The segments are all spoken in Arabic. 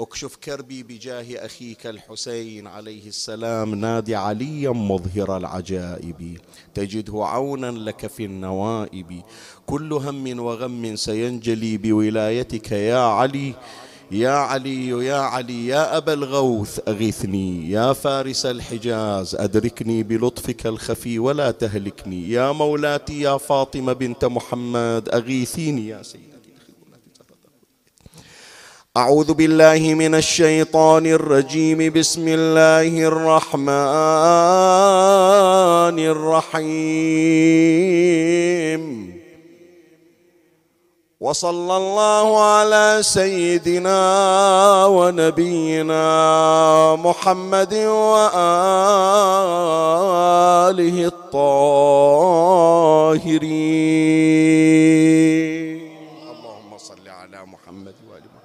اكشف كربي بجاه أخيك الحسين عليه السلام نادي عليا مظهر العجائب. تجده عونا لك في النوائب. كل هم وغم سينجلي بولايتك يا علي يا علي يا علي يا أبا الغوث أغثني. يا فارس الحجاز أدركني بلطفك الخفي ولا تهلكني. يا مولاتي يا فاطمة بنت محمد أغيثيني يا سيدي. أعوذ بالله من الشيطان الرجيم. بسم الله الرحمن الرحيم. وصلى الله على سيدنا ونبينا محمد وآله الطاهرين اللهم صل على محمد وآل محمد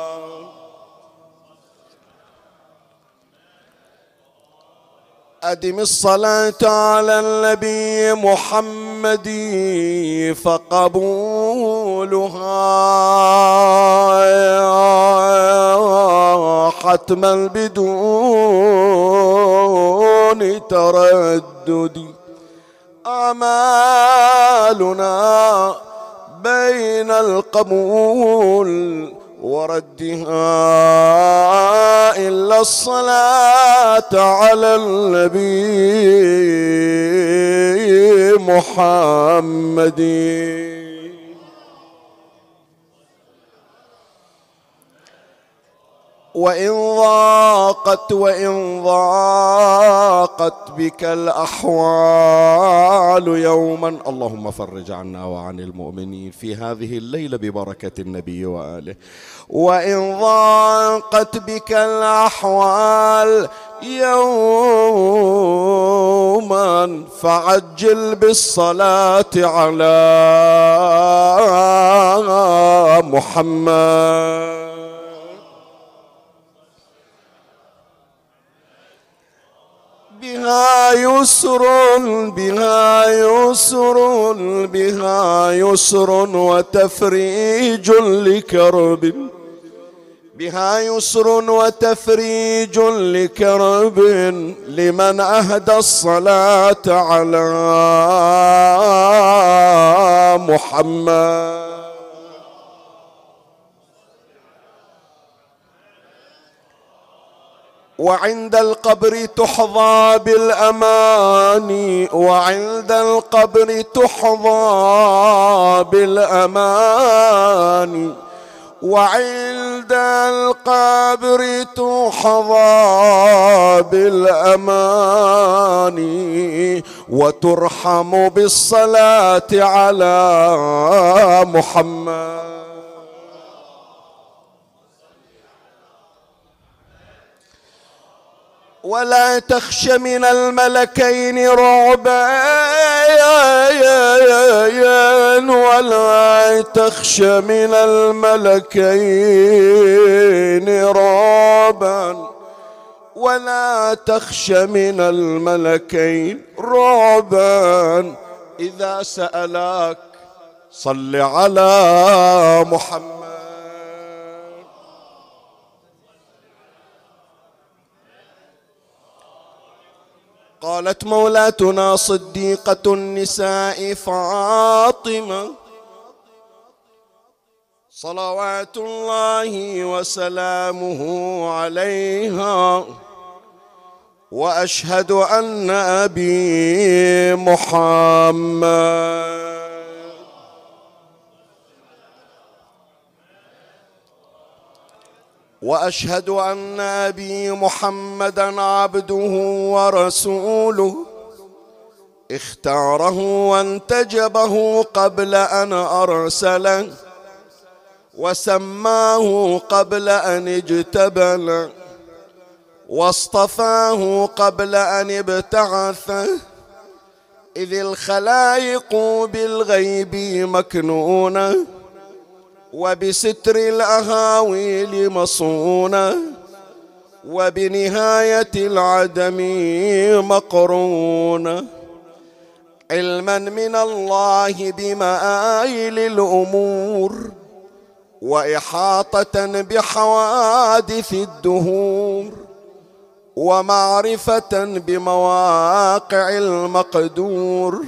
أدم الصلاة على النبي محمد فقبولها. حتما بدون تردد. أعمالنا بين القبول وردها إلا الصلاة على النبي محمد. وإن ضاقت وإن ضاقت بك الأحوال يوما. اللهم فرج عنا وعن المؤمنين في هذه الليلة ببركة النبي وآله. وإن ضاقت بك الأحوال يوما فعجل بالصلاة على محمد. بها يسر بها يسر بها يسر وتفريج لكرب. بها يسر وتفريج لكرب لمن أهدى الصلاة على محمد. وعند القبر تحظى بالأمان وعند القبر تحظى بالأمان. وعند القبر تحظى بالأمان. وترحم بالصلاة على محمد. ولا تخش من الملكين رعبا ولا تخش من الملكين رعبا ولا تخش من الملكين رعبا إذا سألاك صل على محمد. قالت مولاتنا صديقة النساء فاطمة صلوات الله وسلامه عليها وأشهد أن أبي محمد وأشهد أن أبي محمدا عبده ورسوله. اختاره وانتجبه قبل أن أرسله. وسماه قبل أن اجتبل. واصطفاه قبل أن ابتعثه إذ الخلائق بالغيب مكنونة. وبستر الأهاويل مصونة وبنهاية العدم مقرونة. علما من الله بمآيل الأمور وإحاطة بحوادث الدهور ومعرفة بمواقع المقدور.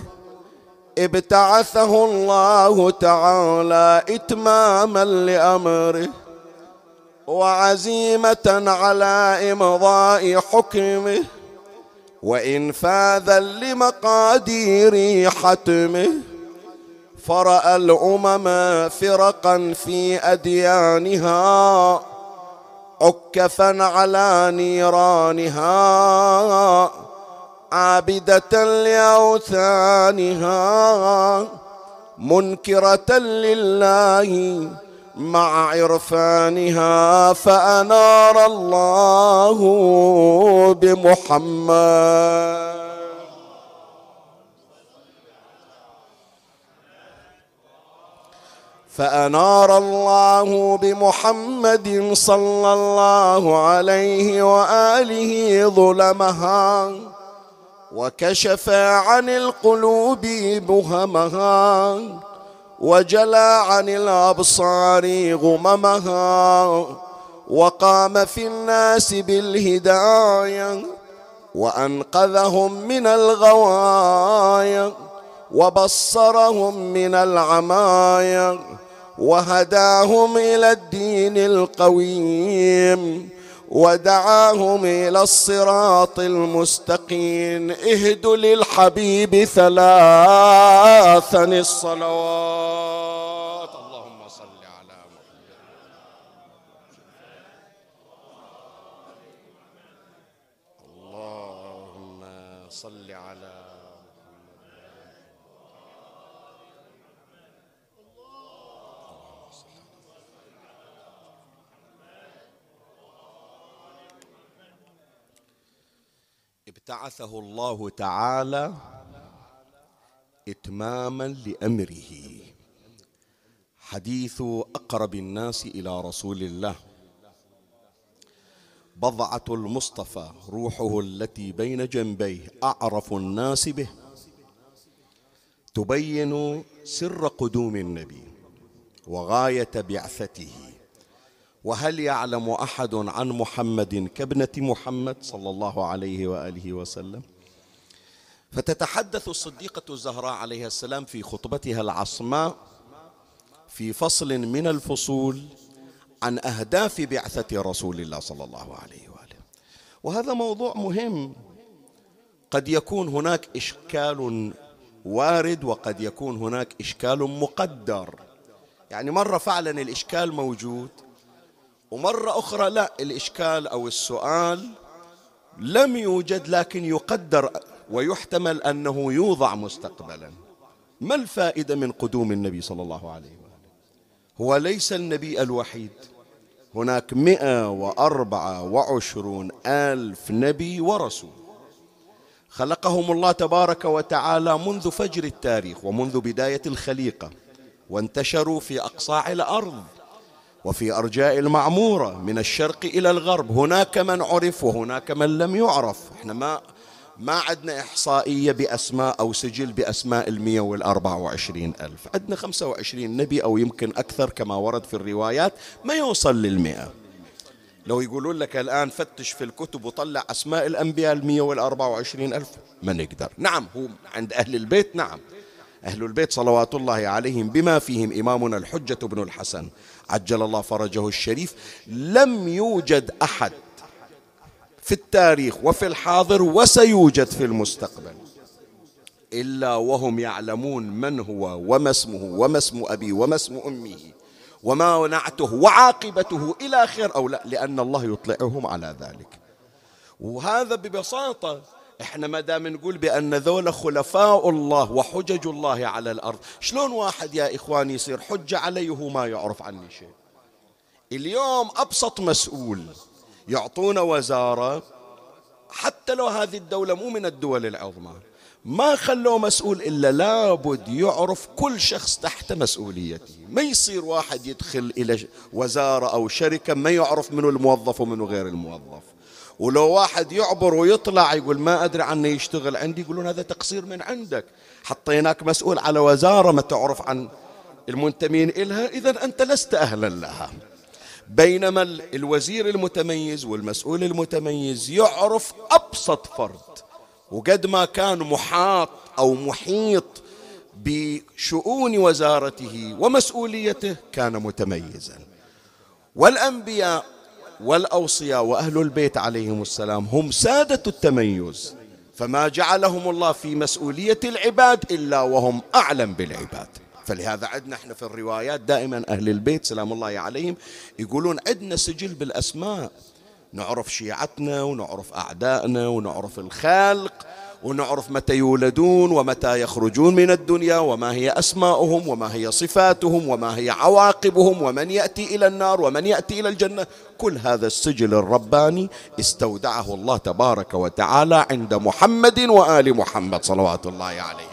ابتعثه الله تعالى إتماما لأمره وعزيمة على إمضاء حكمه وانفاذا لمقادير حتمه فرأى الأمم فرقا في أديانها عكفا على نيرانها عابدة لأوثانها منكرة لله مع عرفانها فأنار الله بمحمد. فأنار الله بمحمد صلى الله عليه وآله ظلمها. وكشف عن القلوب بهمها وجلى عن الأبصار غممها وقام في الناس بالهداية وأنقذهم من الغوايه وبصرهم من العمايه وهداهم إلى الدين القويم. ودعاهم إلى الصراط المستقيم. اهدوا للحبيب ثلاثا الصلوات اللهم صل على محمد اللهم صل على ابتعثه الله تعالى إتماما لأمره. حديث أقرب الناس إلى رسول الله. بضعة المصطفى روحه التي بين جنبيه أعرف الناس به. تبين سر قدوم النبي وغاية بعثته. وهل يعلم أحد عن محمد كابنة محمد صلى الله عليه وآله وسلم؟ فتتحدث الصديقة الزهراء عليها السلام في خطبتها العصماء في فصل من الفصول عن أهداف بعثة رسول الله صلى الله عليه وآله. وهذا موضوع مهم. قد يكون هناك إشكال وارد وقد يكون هناك إشكال مقدر. يعني مرة فعلا الإشكال موجود ومرة أخرى لا الإشكال أو السؤال لم يوجد لكن يقدر ويحتمل أنه يوضع مستقبلا. ما الفائدة من قدوم النبي صلى الله عليه وآله هو ليس النبي الوحيد. هناك مئة وأربعة وعشرون ألف نبي ورسول. خلقهم الله تبارك وتعالى منذ فجر التاريخ ومنذ بداية الخليقة وانتشروا في أقصاع الأرض. وفي أرجاء المعمورة من الشرق إلى الغرب هناك من عرف وهناك من لم يعرف. إحنا ما ما عندنا إحصائية بأسماء أو سجل بأسماء المية والأربعة وعشرين ألف. عندنا خمسة وعشرين نبي أو يمكن أكثر كما ورد في الروايات ما يوصل للمئة. لو يقولون لك الآن فتش في الكتب وطلع أسماء الأنبياء المية والأربعة وعشرين ألف ما نقدر نعم هو عند أهل البيت نعم. أهل البيت صلوات الله عليهم بما فيهم إمامنا الحجة بن الحسن. عجل الله فرجه الشريف لم يوجد أحد في التاريخ وفي الحاضر وسيوجد في المستقبل. إلا وهم يعلمون من هو وما اسمه وما اسم أبي وما اسم أمه وما نعته وعاقبته إلى خير أو لا لأن الله يطلعهم على ذلك. وهذا ببساطة إحنا ما دام نقول بأن ذول خلفاء الله وحجج الله على الأرض شلون واحد يا إخواني يصير حجه علي وهو ما يعرف عني شيء؟ اليوم أبسط مسؤول يعطونا وزارة حتى لو هذه الدولة مو من الدول العظمى ما خلوه مسؤول إلا لابد يعرف كل شخص تحت مسؤوليته. ما يصير واحد يدخل إلى وزارة أو شركة ما يعرف منه الموظف ومنه غير الموظف. ولو واحد يعبر ويطلع يقول ما أدري عنه يشتغل عندي يقولون هذا تقصير من عندك. حطيناك مسؤول على وزارة ما تعرف عن المنتمين إلها إذا أنت لست أهلا لها. بينما الوزير المتميز والمسؤول المتميز يعرف أبسط فرد. وقد ما كان محاط أو محيط بشؤون وزارته ومسؤوليته كان متميزا. والأنبياء والأوصياء وأهل البيت عليهم السلام هم سادة التميز فما جعلهم الله في مسؤولية العباد إلا وهم أعلم بالعباد. فلهذا عندنا إحنا في الروايات دائما أهل البيت سلام الله عليهم يقولون عندنا سجل بالأسماء. نعرف شيعتنا ونعرف أعدائنا ونعرف الخلق ونعرف متى يولدون ومتى يخرجون من الدنيا وما هي أسماؤهم وما هي صفاتهم وما هي عواقبهم ومن يأتي إلى النار ومن يأتي إلى الجنة. كل هذا السجل الرباني استودعه الله تبارك وتعالى عند محمد وآل محمد صلوات الله عليه.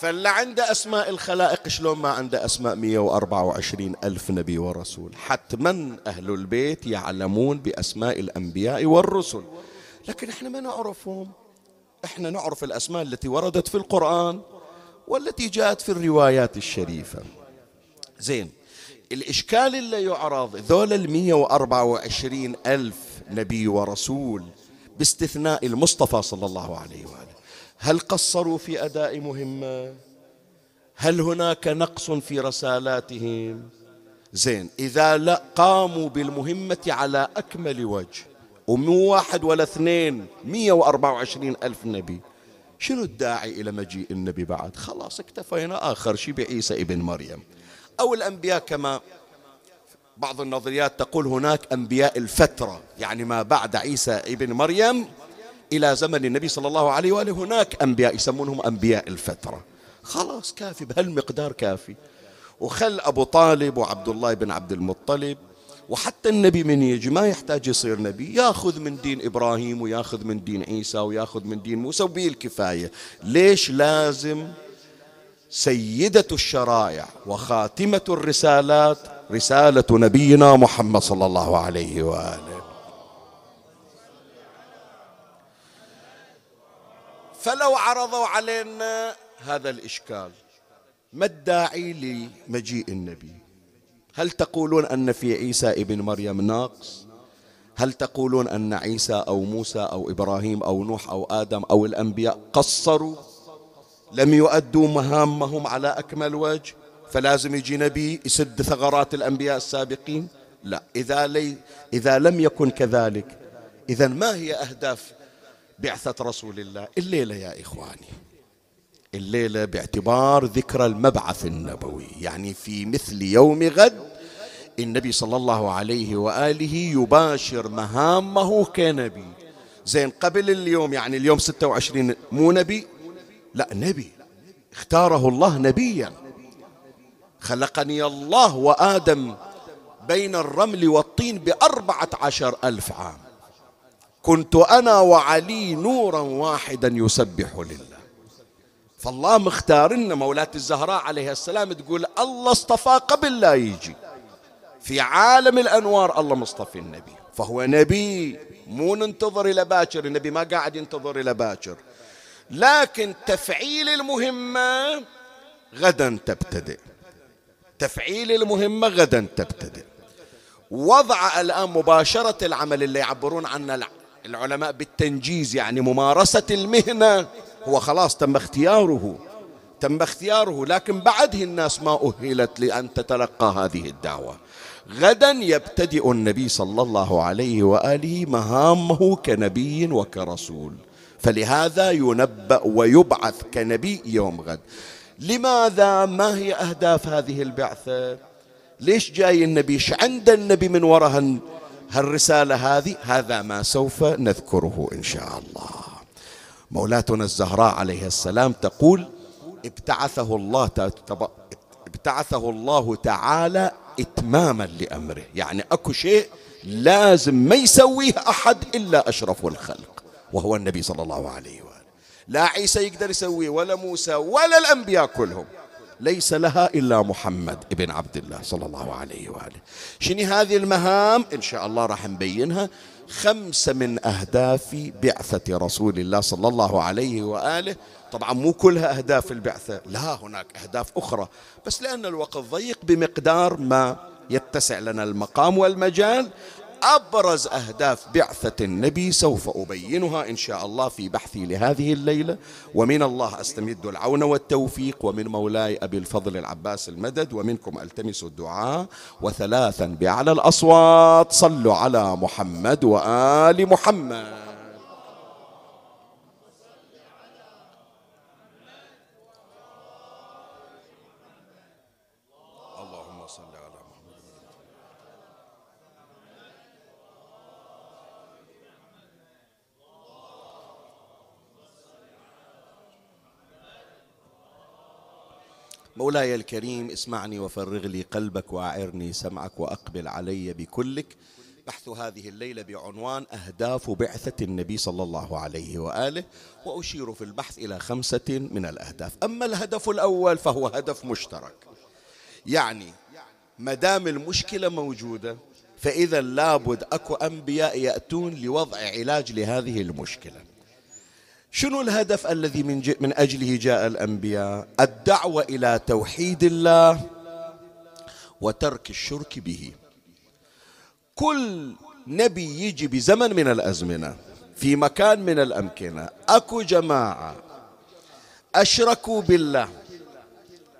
فاللي عنده أسماء الخلائق شلون ما عنده أسماء 124 ألف نبي ورسول؟ حتما أهل البيت يعلمون بأسماء الأنبياء والرسل. لكن إحنا ما نعرفهم. إحنا نعرف الأسماء التي وردت في القرآن والتي جاءت في الروايات الشريفة. زين الإشكال اللي يعرض ذول المية وأربعة وعشرين ألف نبي ورسول باستثناء المصطفى صلى الله عليه وآله. هل قصروا في أداء مهمة هل هناك نقص في رسالاتهم؟ زين إذا لا قاموا بالمهمة على أكمل وجه. ومو واحد ولا اثنين مية وأربعة وعشرين ألف نبي. شنو الداعي إلى مجيء النبي بعد؟ خلاص اكتفينا. آخر شيء بعيسى ابن مريم. أو الأنبياء كما بعض النظريات تقول هناك أنبياء الفترة يعني ما بعد عيسى ابن مريم. إلى زمن النبي صلى الله عليه وآله. هناك أنبياء يسمونهم أنبياء الفترة خلاص كافي بهالمقدار كافي. وخل أبو طالب وعبد الله بن عبد المطلب وحتى النبي من يجي ما يحتاج يصير نبي. ياخذ من دين إبراهيم وياخذ من دين عيسى وياخذ من دين موسى وبيه الكفاية. ليش لازم سيدة الشرائع وخاتمة الرسالات رسالة نبينا محمد صلى الله عليه وآله؟ فلو عرضوا علينا هذا الإشكال ما الداعي لمجيء النبي؟ هل تقولون أن في عيسى ابن مريم ناقص؟ هل تقولون أن عيسى أو موسى أو إبراهيم أو نوح أو آدم أو الأنبياء قصروا؟ لم يؤدوا مهامهم على أكمل وجه؟ فلازم يجي نبي يسد ثغرات الأنبياء السابقين؟ لا إذا, لي إذا لم يكن كذلك إذا ما هي أهداف بعثة رسول الله. الليلة يا إخواني. الليلة باعتبار ذكرى المبعث النبوي. يعني في مثل يوم غد النبي صلى الله عليه وآله يباشر مهامه كنبي. زين قبل اليوم يعني اليوم 26 مو نبي؟ لا نبي. اختاره الله نبيا. خلقني الله وآدم بين الرمل والطين بأربعة عشر ألف عام. كنت أنا وعلي نورا واحدا يسبح لله. فالله مختار لنا مولاة الزهراء عليها السلام تقول الله اصطفى قبل لا يجي. في عالم الأنوار الله مصطفى النبي. فهو نبي مو ننتظر إلى باكر النبي ما قاعد ينتظر إلى باكر. لكن تفعيل المهمة غدا تبتدئ. تفعيل المهمة غدا تبتدئ. وضع الآن مباشرة العمل اللي يعبرون عنه العلماء بالتنجيز يعني ممارسة المهنة. هو خلاص تم اختياره تم اختياره لكن بعده الناس ما أهلت لأن تتلقى هذه الدعوة. غدا يبتدئ النبي صلى الله عليه وآله مهامه كنبي وكرسول. فلهذا ينبأ ويبعث كنبي يوم غد. لماذا؟ ما هي أهداف هذه البعثة؟ ليش جاي النبي؟ إيش عند النبي من وراء هالرسالة هذه هذا ما سوف نذكره إن شاء الله. مولاتنا الزهراء عليه السلام تقول ابتعثه الله ابتعثه الله تعالى إتماما لأمره. يعني أكو شيء لازم ما يسويه أحد إلا أشرف الخلق وهو النبي صلى الله عليه وآله. لا عيسى يقدر يسويه ولا موسى ولا الأنبياء كلهم. ليس لها إلا محمد ابن عبد الله صلى الله عليه وآله. شنو هذه المهام؟ إن شاء الله راح نبينها. خمسة من أهداف بعثة رسول الله صلى الله عليه وآله. طبعا مو كلها أهداف البعثة لا هناك أهداف أخرى. بس لأن الوقت ضيق بمقدار ما يتسع لنا المقام والمجال أبرز أهداف بعثة النبي سوف أبينها إن شاء الله في بحثي لهذه الليلة. ومن الله أستمد العون والتوفيق. ومن مولاي أبي الفضل العباس المدد. ومنكم ألتمس الدعاء. وثلاثا بأعلى الأصوات. صلوا على محمد وآل محمد. مولاي الكريم اسمعني وفرغ لي قلبك وأعرني سمعك وأقبل علي بكلك. بحث هذه الليلة بعنوان أهداف بعثة النبي صلى الله عليه وآله وأشير في البحث إلى خمسة من الأهداف. أما الهدف الأول فهو هدف مشترك. يعني ما دام المشكلة موجودة فإذا لابد أكو أنبياء يأتون لوضع علاج لهذه المشكلة. شنو الهدف الذي من, من أجله جاء الأنبياء؟ الدعوة إلى توحيد الله وترك الشرك به. كل نبي يجي بزمن من الأزمنة في مكان من الأمكنة أكو جماعة أشركوا بالله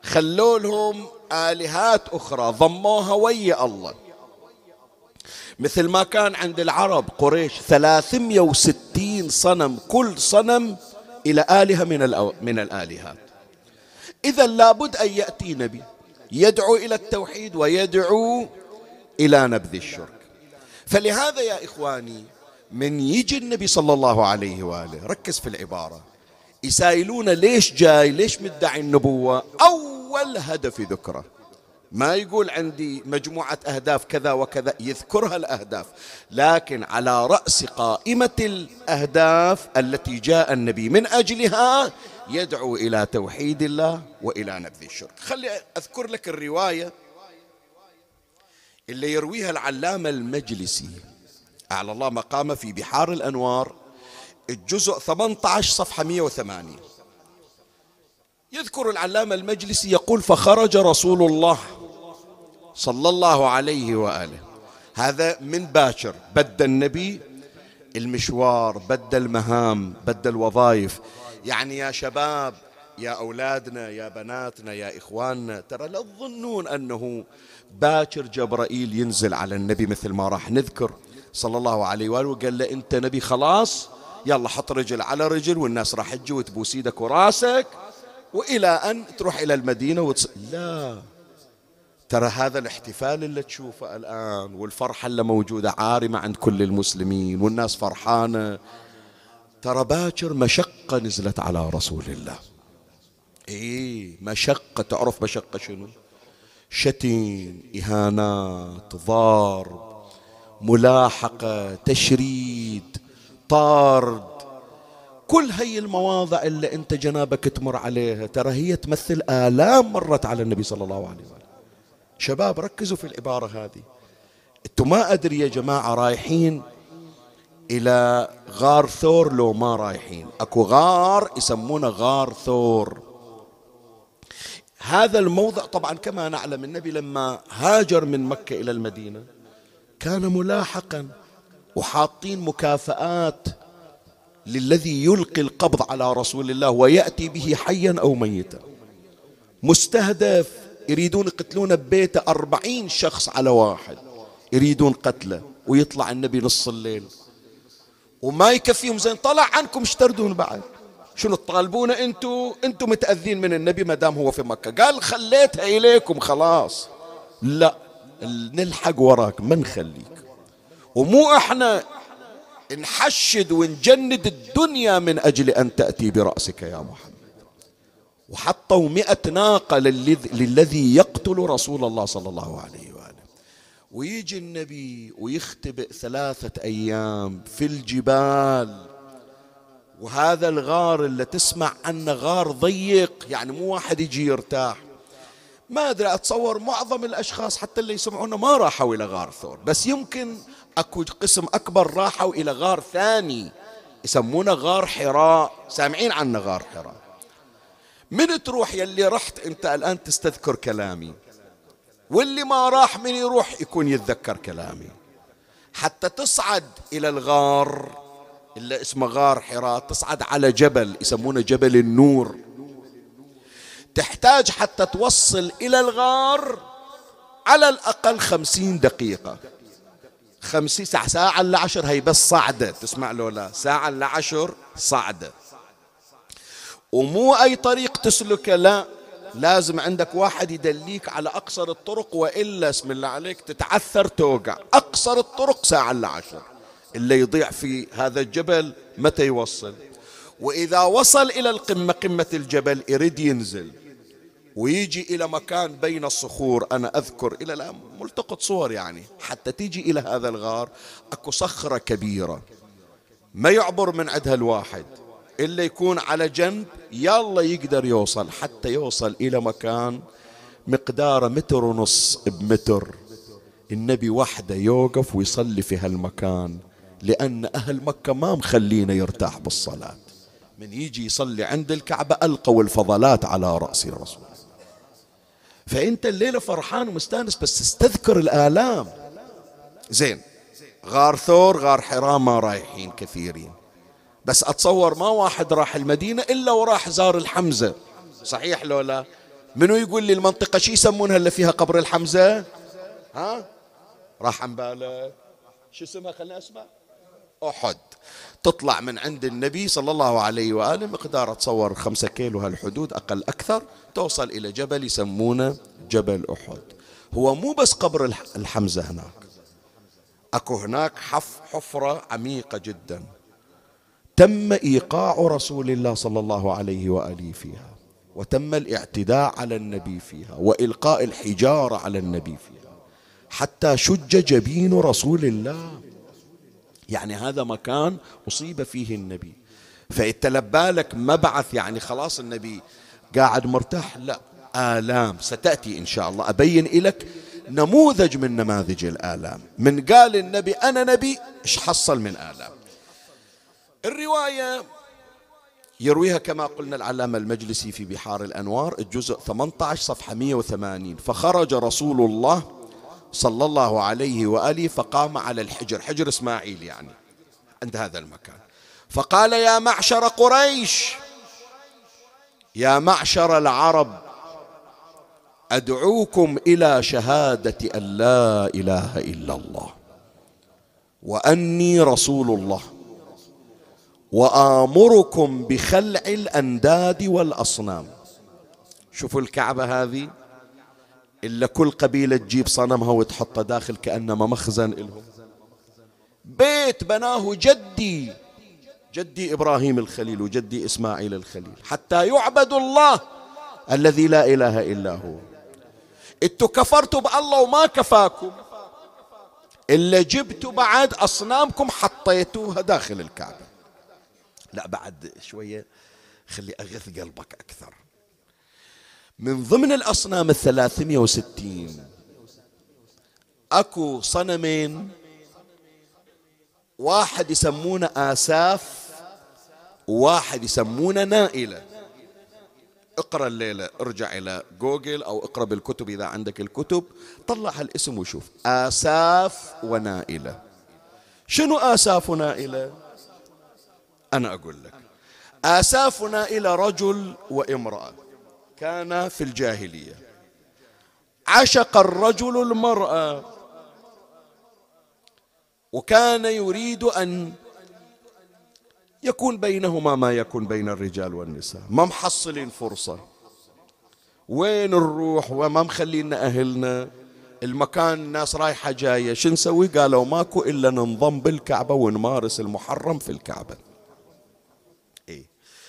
خلوا لهم آلهات أخرى ضموها ويا الله. مثل ما كان عند العرب قريش 360 صنم كل صنم إلى آلهة من, من الآلهات. إذا لابد أن يأتي نبي يدعو إلى التوحيد ويدعو إلى نبذ الشرك. فلهذا يا إخواني من يجي النبي صلى الله عليه وآله ركز في العبارة. يسائلون ليش جاي ليش مدعي النبوة؟ أول هدف ذكره. ما يقول عندي مجموعة أهداف كذا وكذا يذكرها الأهداف لكن على رأس قائمة الأهداف التي جاء النبي من أجلها يدعو إلى توحيد الله وإلى نبذ الشرك. خلي أذكر لك الرواية اللي يرويها العلامة المجلسي. أعلى الله مقامه في بحار الأنوار الجزء 18 صفحة 180 يذكر العلامة المجلسي يقول فخرج رسول الله صلى الله عليه وآله. هذا من باكر بد النبي المشوار بد المهام بد الوظائف. يعني يا شباب يا أولادنا يا بناتنا يا إخواننا ترى لا تظنون أنه باكر جبرائيل ينزل على النبي مثل ما راح نذكر صلى الله عليه وآله وقال له أنت نبي خلاص يلا حط رجل على رجل والناس راح تجي وتبوس إيدك وراسك وإلى أن تروح إلى المدينة وتص... لا. ترى هذا الاحتفال اللي تشوفه الآن والفرحة اللي موجودة عارمة عند كل المسلمين والناس فرحانة ترى باكر مشقة نزلت على رسول الله. إيه مشقة تعرف مشقة شنو؟ شتم إهانات ضرب ملاحقة تشريد طرد. كل هي المواضع اللي أنت جنابك تمر عليها ترى هي تمثل آلام مرت على النبي صلى الله عليه وسلم. شباب ركزوا في العبارة هذه. أنتم ما أدري يا جماعة رايحين إلى غار ثور لو ما رايحين. أكو غار يسمونه غار ثور. هذا الموضع طبعا كما نعلم النبي لما هاجر من مكة إلى المدينة كان ملاحقا وحاطين مكافآت للذي يلقي القبض على رسول الله ويأتي به حيا أو ميتا. مستهدف يريدون يقتلون ببيته أربعين شخص على واحد. يريدون قتله ويطلع النبي نص الليل وما يكفيهم زين طلع عنكم اشتردون بعد؟ شنو تطالبون أنتم أنتم متأذين من النبي ما دام هو في مكة. قال خليتها إليكم خلاص. لا نلحق وراك ما نخليك. ومو إحنا نحشد ونجند الدنيا من أجل أن تأتي برأسك يا محمد. وحطوا مئة ناقة للذي يقتل رسول الله صلى الله عليه وآله. ويجي النبي ويختبئ ثلاثة أيام في الجبال. وهذا الغار اللي تسمع عنه غار ضيق يعني مو واحد يجي يرتاح. ما أدري أتصور معظم الأشخاص حتى اللي يسمعونا ما راحوا إلى غار ثور. بس يمكن أكو قسم أكبر راحوا إلى غار ثاني يسمونه غار حراء. سامعين عنه غار حراء. من تروح يلي رحت أنت الآن تستذكر كلامي؟ واللي ما راح من يروح يكون يتذكر كلامي. حتى تصعد إلى الغار اللي اسمه غار حراء تصعد على جبل يسمونه جبل النور. تحتاج حتى توصل إلى الغار على الأقل خمسين دقيقة. خمسين ساعة ساعة إلا عشر هي بس صعدة تسمع له لا ساعة إلا عشر صعدة ومو أي طريق تسلكه لا. لازم عندك واحد يدليك على أقصر الطرق وإلا اسم الله عليك تتعثر توقع. أقصر الطرق ساعة إلا عشر اللي يضيع في هذا الجبل متى يوصل. وإذا وصل إلى القمة قمة الجبل يريد ينزل. ويجي إلى مكان بين الصخور أنا أذكر إلى الآن ملتقط صور يعني. حتى تيجي إلى هذا الغار أكو صخرة كبيرة. ما يعبر من عندها الواحد. إلا يكون على جنب يلا يقدر يوصل حتى يوصل إلى مكان مقداره متر ونص بمتر. النبي وحده يوقف ويصلي في هالمكان لأن أهل مكة ما مخلينا يرتاح بالصلاة. من يجي يصلي عند الكعبة ألقوا الفضلات على رأس الرسول. فأنت الليلة فرحان ومستانس بس تستذكر الآلام. زين غار ثور غار حراء ما رايحين كثيرين. بس أتصور ما واحد راح المدينة إلا وراح زار الحمزة. صحيح لو لا؟ منو يقول لي المنطقة شي يسمونها اللي فيها قبر الحمزة؟ ها؟ راح عن بالك شو اسمها؟ خليني أسمع. أحد. تطلع من عند النبي صلى الله عليه وآله مقدار تصور خمسة كيلو هالحدود أقل أكثر توصل إلى جبل يسمونه جبل أحد. هو مو بس قبر الحمزة هناك. أكو هناك حف حفرة عميقة جدا. تم إيقاع رسول الله صلى الله عليه وآله فيها وتم الاعتداء على النبي فيها وإلقاء الحجارة على النبي فيها حتى شج جبين رسول الله. يعني هذا مكان أصيب فيه النبي. فإنت لبالك مبعث يعني خلاص النبي قاعد مرتاح؟ لا. آلام. ستأتي إن شاء الله. أبين لك نموذج من نماذج الآلام. من قال النبي أنا نبي إيش حصل من آلام؟ الرواية يرويها كما قلنا العلامة المجلسي في بحار الأنوار الجزء 18 صفحة 180 فخرج رسول الله صلى الله عليه وآله فقام على الحجر حجر إسماعيل يعني عند هذا المكان. فقال يا معشر قريش يا معشر العرب أدعوكم إلى شهادة أن لا إله إلا الله وأني رسول الله. وآمركم بخلع الأنداد والأصنام. شوفوا الكعبة هذه. إلا كل قبيلة تجيب صنمها وتحطه داخل كأنما مخزن إلهم بيت بناه جدي جدي إبراهيم الخليل وجدي إسماعيل الخليل. حتى يعبد الله الذي لا إله إلا هو. إنتوا كفرتوا بالله وما كفاكم. إلا جبتوا بعد أصنامكم حطيتوها داخل الكعبة. لا بعد شوية خلي أغث قلبك أكثر. من ضمن الأصنام الثلاثمية وستين أكو صنمين واحد يسمونه آساف وواحد يسمونه نائلة. اقرأ الليلة ارجع إلى جوجل أو اقرأ بالكتب إذا عندك الكتب. طلع هالاسم وشوف آساف ونائلة. شنو آساف ونائلة؟ أنا أقول لك. آساف نائلة رجل وامرأة كان في الجاهلية. عشق الرجل المرأة وكان يريد أن يكون بينهما ما يكون بين الرجال والنساء. ما محصلين فرصة. وين نروح وما مخلينا أهلنا؟ المكان الناس رايحة جاية. شو نسوي؟ قالوا ماكو إلا ننضم بالكعبة ونمارس المحرم في الكعبة.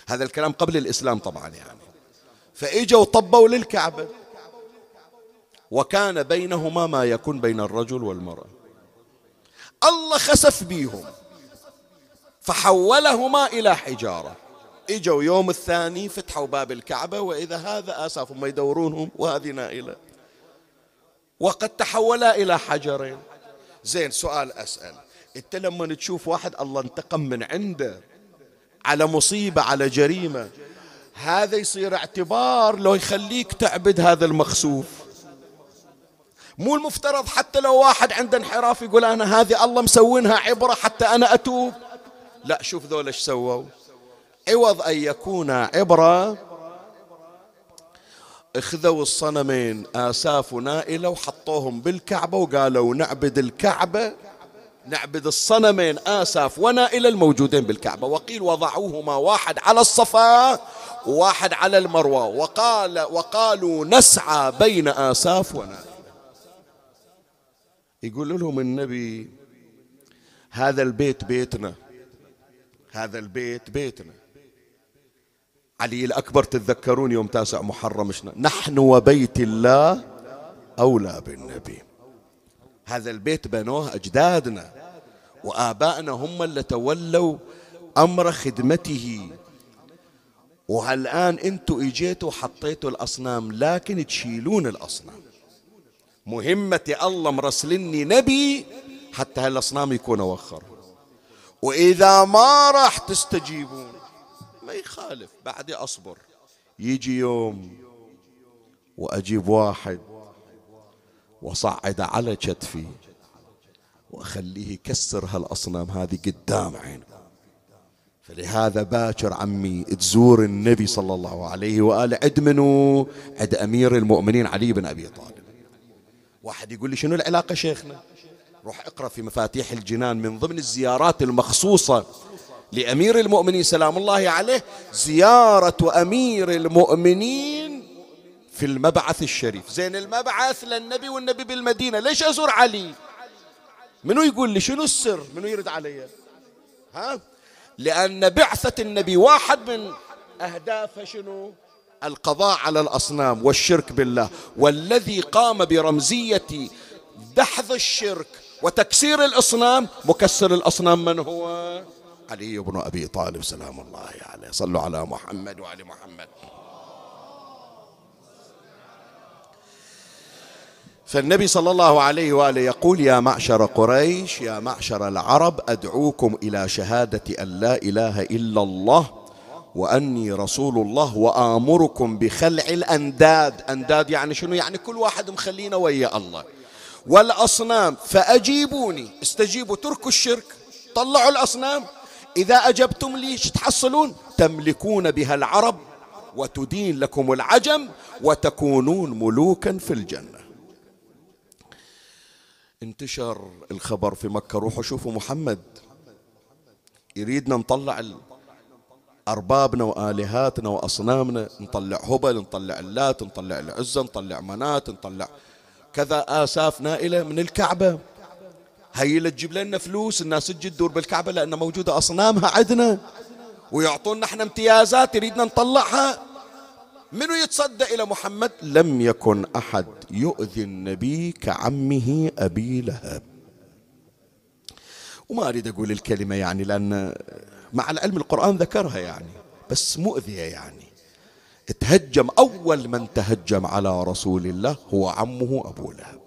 هذا الكلام قبل الإسلام طبعا يعني. فإجوا طبوا للكعبة. وكان بينهما ما يكون بين الرجل والمرأة. الله خسف بيهم. فحولهما إلى حجارة. إجوا يوم الثاني فتحوا باب الكعبة وإذا هذا آسف هم يدورونهم وهذه نائلة. وقد تحولا إلى حجرين. زين سؤال أسأل. أنت لما تشوف واحد الله انتقم من عنده. على مصيبة على جريمة. هذا يصير اعتبار لو يخليك تعبد هذا المخسوف مو المفترض حتى لو واحد عنده انحراف يقول أنا هذه الله مسوينها عبرة حتى أنا أتوب. لا شوف ذول إيش سووا. عوض أن يكون عبرة. اخذوا الصنمين آساف ونائلة وحطوهم بالكعبة وقالوا نعبد الكعبة. نعبد الصنمين آساف ونائلة الموجودين بالكعبة. وقيل وضعوهما واحد على الصفا وواحد على المروة وقال وقالوا نسعى بين آساف ونائلة يقول لهم النبي هذا البيت بيتنا هذا البيت بيتنا. علي الأكبر تتذكرون يوم تاسع محرم نحن وبيت الله أولى بالنبي. هذا البيت بنوه أجدادنا وآبائنا هم اللي تولوا أمر خدمته. وهالآن أنتوا إجيتوا وحطيتوا الأصنام لكن تشيلون الأصنام. مهمة الله مرسلني نبي حتى هالأصنام يكونوا وخر. وإذا ما راح تستجيبون ما يخالف بعدي أصبر. يجي يوم وأجيب واحد وصعد على كتفي وأخليه يكسر هالأصنام هذه قدام عينه. فلهذا باكر عمي تزور النبي صلى الله عليه وآله. عد منو؟ عد أمير المؤمنين علي بن أبي طالب. واحد يقول لي شنو العلاقة شيخنا؟ روح اقرأ في مفاتيح الجنان من ضمن الزيارات المخصوصة لأمير المؤمنين. سلام الله عليه. زيارة أمير المؤمنين في المبعث الشريف. زين المبعث للنبي والنبي بالمدينة. ليش أزور علي؟ منو يقول لي؟ شنو السر؟ منو يرد علي؟ ها؟ لأن بعثة النبي واحد من أهدافه شنو؟ القضاء على الأصنام والشرك بالله. والذي قام برمزية دحض الشرك وتكسير الأصنام مكسر الأصنام من هو؟ علي بن أبي طالب سلام الله عليه. صلوا على محمد وعلى محمد. فالنبي صلى الله عليه وآله يقول يا معشر قريش يا معشر العرب أدعوكم إلى شهادة أن لا إله إلا الله وأني رسول الله وآمركم بخلع الأنداد. أنداد يعني شنو؟ يعني كل واحد مخلينا ويا الله. والأصنام فأجيبوني. استجيبوا تركوا الشرك. طلعوا الأصنام. إذا أجبتم لي تحصلون؟ تملكون بها العرب وتدين لكم العجم وتكونون ملوكا في الجنة. انتشر الخبر في مكة. روحوا شوفوا محمد. يريدنا نطلع أربابنا وآلهاتنا وأصنامنا نطلع هبل نطلع اللات نطلع العزة نطلع منات نطلع كذا آساف نائلة من الكعبة. هي اللي تجيب لنا فلوس الناس تجي تدور بالكعبة لأن موجودة أصنامها عندنا ويعطونا إحنا امتيازات يريدنا نطلعها. منو يتصدى إلى محمد؟ لم يكن أحد. يؤذي النبي كعمه أبي لهب. وما أريد أقول الكلمة يعني لأن مع العلم القرآن ذكرها يعني بس مؤذية يعني. تهجم أول من تهجم على رسول الله هو عمه أبو لهب.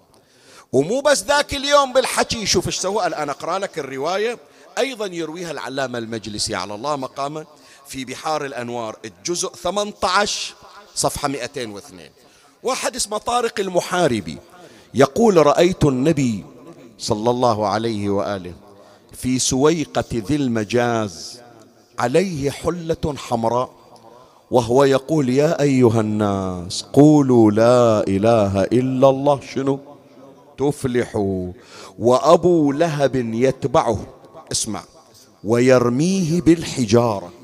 ومو بس ذاك اليوم بالحكي شوف إيش سوى. الآن أقرأ لك الرواية. أيضا يرويها العلامة المجلسي على الله مقامه. في بحار الأنوار الجزء 18 صفحة 202 واحد اسمه طارق المحاربي يقول رأيت النبي صلى الله عليه وآله في سويقة ذي المجاز عليه حلة حمراء وهو يقول يا أيها الناس قولوا لا إله إلا الله. شنو؟ تفلحوا وأبو لهب يتبعه اسمع ويرميه بالحجارة.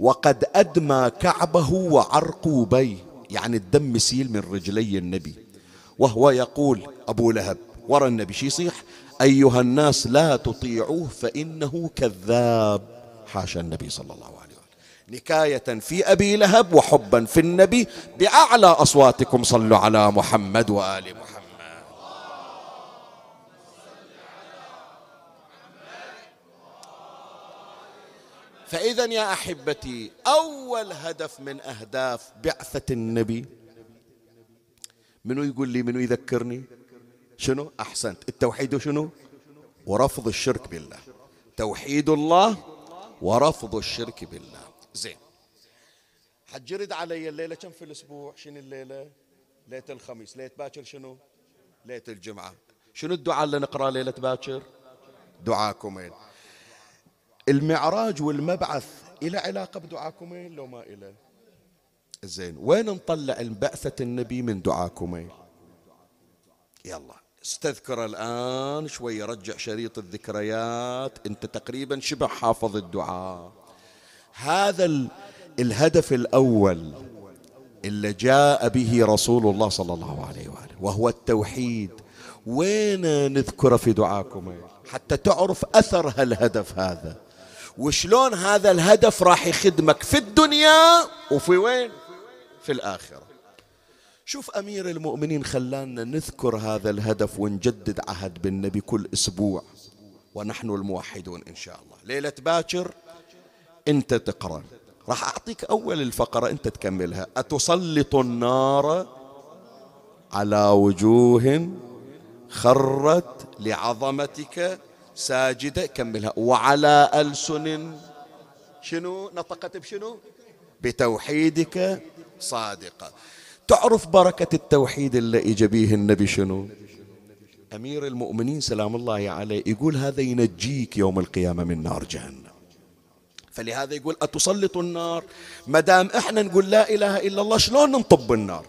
وقد أدمى كعبه وعرقوا بيه. يعني الدم يسيل من رجلي النبي. وهو يقول أبو لهب ورا النبي شي يصيح؟ أيها الناس لا تطيعوه فإنه كذاب. حاشا النبي صلى الله عليه وسلم. نكاية في أبي لهب وحبا في النبي. بأعلى أصواتكم صلوا على محمد وآل محمد. فإذا يا أحبتي أول هدف من أهداف بعثة النبي منو يقول لي منو يذكرني؟ شنو؟ أحسنت. التوحيد شنو؟ ورفض الشرك بالله. توحيد الله ورفض الشرك بالله. زين. حجرد علي الليلة. كم في الأسبوع؟ شنو الليلة؟ ليلة الخميس. ليلة باكر شنو؟ ليلة الجمعة. شنو الدعاء اللي نقرأ ليلة باكر؟ دعاكم المعراج والمبعث إلى علاقة بدعاكم لو ما إلى. زين وين نطلع بعثة النبي من دعاكم يلا استذكر الآن شوي رجع شريط الذكريات. أنت تقريبا شبه حافظ الدعاء. هذا الهدف الأول اللي جاء به رسول الله صلى الله عليه وآله وهو التوحيد. وين نذكره في دعاكم حتى تعرف أثر هالهدف هذا. وشلون هذا الهدف راح يخدمك في الدنيا وفي وين؟ في الآخرة. شوف أمير المؤمنين خلانا نذكر هذا الهدف ونجدد عهد بالنبي كل أسبوع. ونحن الموحدون إن شاء الله. ليلة باكر أنت تقرأ. راح أعطيك أول الفقرة أنت تكملها. أتسلط النار على وجوه خرت لعظمتك ساجدة كملها. وعلى ألسن. شنو؟ نطقت بشنو؟ بتوحيدك صادقة. تعرف بركة التوحيد اللي إجا به النبي شنو؟ أمير المؤمنين سلام الله عليه يقول هذا ينجيك يوم القيامة من نار جهنم. فلهذا يقول أتسلط النار؟ مدام إحنا نقول لا إله إلا الله شلون ننطب النار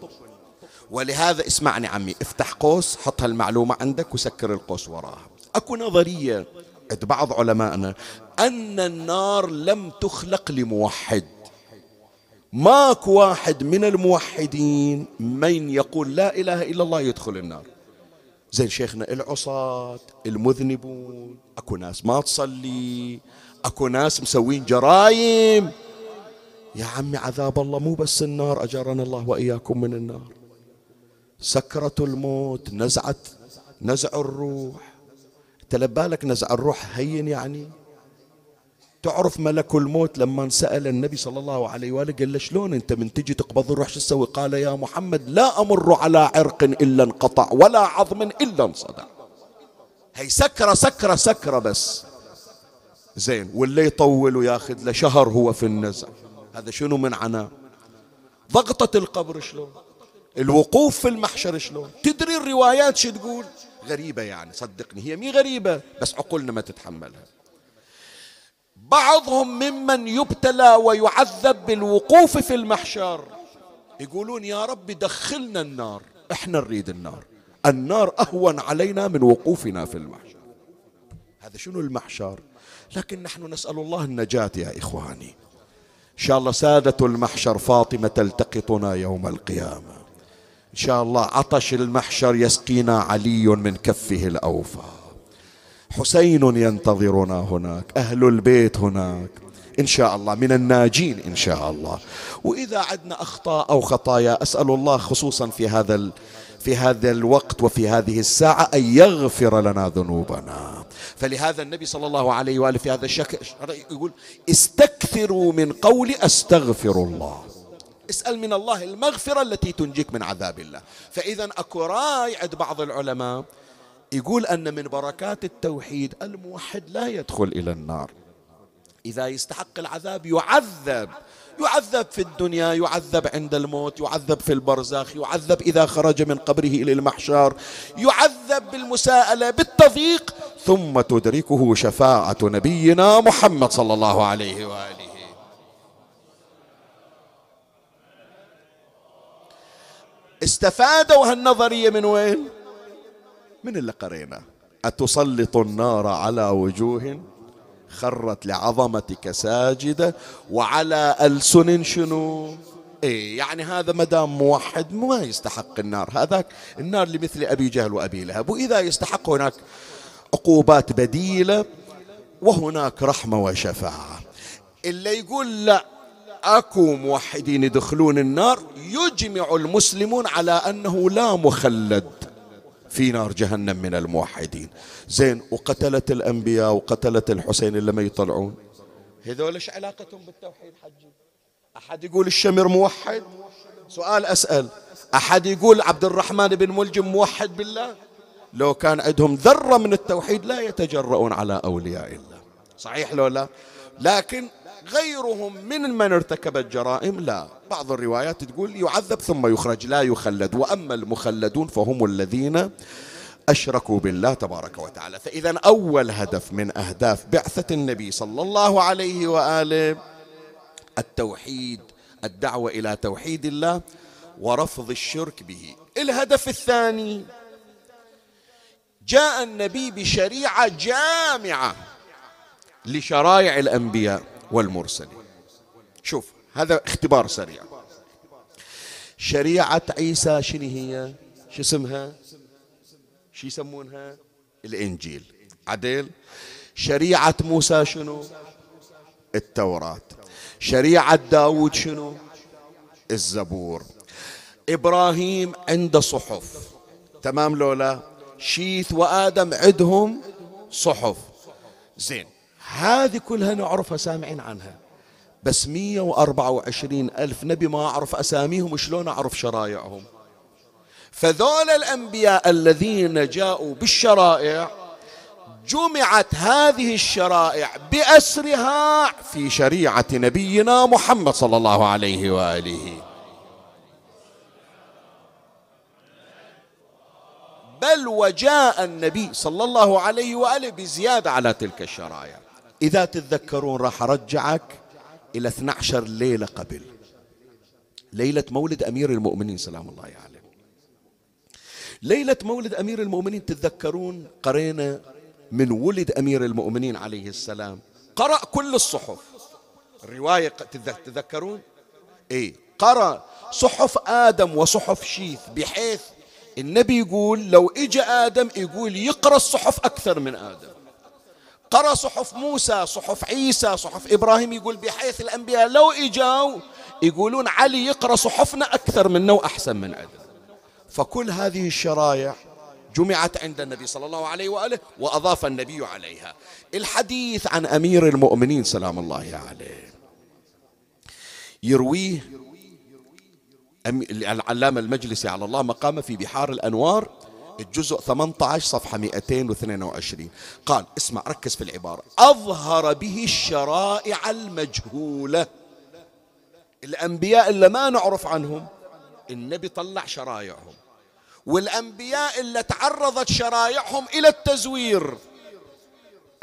ولهذا اسمعني عمي افتح قوس حط هالمعلومة عندك وسكر القوس وراها. أكو نظرية عند بعض علمائنا أن النار لم تخلق لموحد. ماكو واحد من الموحدين من يقول لا إله إلا الله يدخل النار. زين شيخنا العصاة المذنبون أكو ناس ما تصلي أكو ناس مسوين جرايم يا عمي عذاب الله مو بس النار اجرنا الله وإياكم من النار. سكرة الموت نزعة نزع الروح. تلبالك نزع الروح هين يعني؟ تعرف ملك الموت لما سأل النبي صلى الله عليه وآله قال له شلون أنت من تجي تقبض الروح شو تسوي؟ قال يا محمد لا أمر على عرق إلا انقطع ولا عظم إلا انصدع. هي سكرة سكرة سكرة بس. زين واللي يطول وياخذ له شهر هو في النزع. هذا شنو من عناء ضغطة القبر شلون؟ الوقوف في المحشر شلون؟ تدري الروايات شو تقول؟ غريبة يعني صدقني هي مي غريبة بس عقولنا ما تتحملها. بعضهم ممن يبتلى ويعذب بالوقوف في المحشر. يقولون يا رب دخلنا النار إحنا نريد النار. النار أهون علينا من وقوفنا في المحشر. هذا شنو المحشر؟ لكن نحن نسأل الله النجاة يا إخواني. إن شاء الله سادة المحشر فاطمة تلتقطنا يوم القيامة. إن شاء الله عطش المحشر يسقينا علي من كفه الأوفى. حسين ينتظرنا هناك أهل البيت هناك. إن شاء الله من الناجين إن شاء الله. وإذا عدنا أخطاء أو خطايا أسأل الله خصوصا في هذا في هذا الوقت وفي هذه الساعة أن يغفر لنا ذنوبنا. فلهذا النبي صلى الله عليه وآله في هذا الشكل يقول استكثروا من قول أستغفر الله. اسأل من الله المغفرة التي تنجيك من عذاب الله. فإذا أكو راي عند بعض العلماء يقول أن من بركات التوحيد الموحد لا يدخل إلى النار. إذا يستحق العذاب يعذب. يعذب في الدنيا يعذب عند الموت يعذب في البرزخ يعذب إذا خرج من قبره إلى المحشر يعذب بالمساءلة بالتضييق ثم تدركه شفاعة نبينا محمد صلى الله عليه وآله. استفادوا هالنظرية من وين؟ من اللي قرينا. أتسلط النار على وجوه خرت لعظمتك ساجدة وعلى ألسن شنو؟ إيه يعني هذا مدام موحد ما يستحق النار. هذاك النار لمثل أبي جهل وأبي لهب. وإذا يستحق هناك عقوبات بديلة وهناك رحمة وشفاعة. اللي يقول لا اكو موحدين يدخلون النار يجمع المسلمون على أنه لا مخلد في نار جهنم من الموحدين. زين وقتلت الأنبياء وقتلت الحسين اللي ما يطلعون؟ هذول إيش علاقتهم بالتوحيد حجي؟ أحد يقول الشمر موحد؟ سؤال أسأل. أحد يقول عبد الرحمن بن ملجم موحد بالله؟ لو كان عندهم ذرة من التوحيد لا يتجرؤون على أولياء الله. صحيح لو لا؟ لكن غيرهم من من ارتكب الجرائم؟ لا. بعض الروايات تقول يعذب ثم يخرج لا يخلد. وأما المخلدون فهم الذين أشركوا بالله تبارك وتعالى. فإذا أول هدف من أهداف بعثة النبي صلى الله عليه وآله التوحيد الدعوة إلى توحيد الله ورفض الشرك به. الهدف الثاني جاء النبي بشريعة جامعة لشرائع الأنبياء. والمرسلين. شوف هذا اختبار سريع. شريعة عيسى شنو هي؟ شو اسمها؟ شو يسمونها؟ الإنجيل. عدل شريعة موسى شنو؟ التوراة. شريعة داود شنو؟ الزبور. إبراهيم عنده صحف. تمام لولا؟ شيث وآدم عندهم صحف. زين. هذه كلها نعرفها سامعين عنها. بس 124 ألف نبي ما أعرف أساميهم شلون أعرف شرائعهم. فذول الأنبياء الذين جاءوا بالشرائع جمعت هذه الشرائع بأسرها في شريعة نبينا محمد صلى الله عليه وآله. بل وجاء النبي صلى الله عليه وآله بزيادة على تلك الشرائع. إذا تتذكرون راح أرجعك إلى 12 ليلة قبل. ليلة مولد أمير المؤمنين سلام الله عليه. يعني. ليلة مولد أمير المؤمنين تتذكرون قرينا من ولد أمير المؤمنين عليه السلام. قرأ كل الصحف. الرواية تتذكرون؟ إيه. قرأ صحف آدم وصحف شيث بحيث النبي يقول لو إجا آدم يقول يقرأ الصحف أكثر من آدم. قرأ صحف موسى صحف عيسى صحف إبراهيم يقول بحيث الأنبياء لو إجاوا يقولون علي يقرأ صحفنا أكثر منا وأحسن من عدل فكل هذه الشرائع جمعت عند النبي صلى الله عليه وآله وأضاف النبي عليها. الحديث عن أمير المؤمنين سلام الله عليه. يرويه العلامة المجلسي على الله مقامه في بحار الأنوار الجزء 18 صفحة 222 قال اسمع ركز في العبارة. أظهر به الشرائع المجهولة. الأنبياء اللي ما نعرف عنهم النبي طلع شرائعهم. والأنبياء اللي تعرضت شرائعهم إلى التزوير.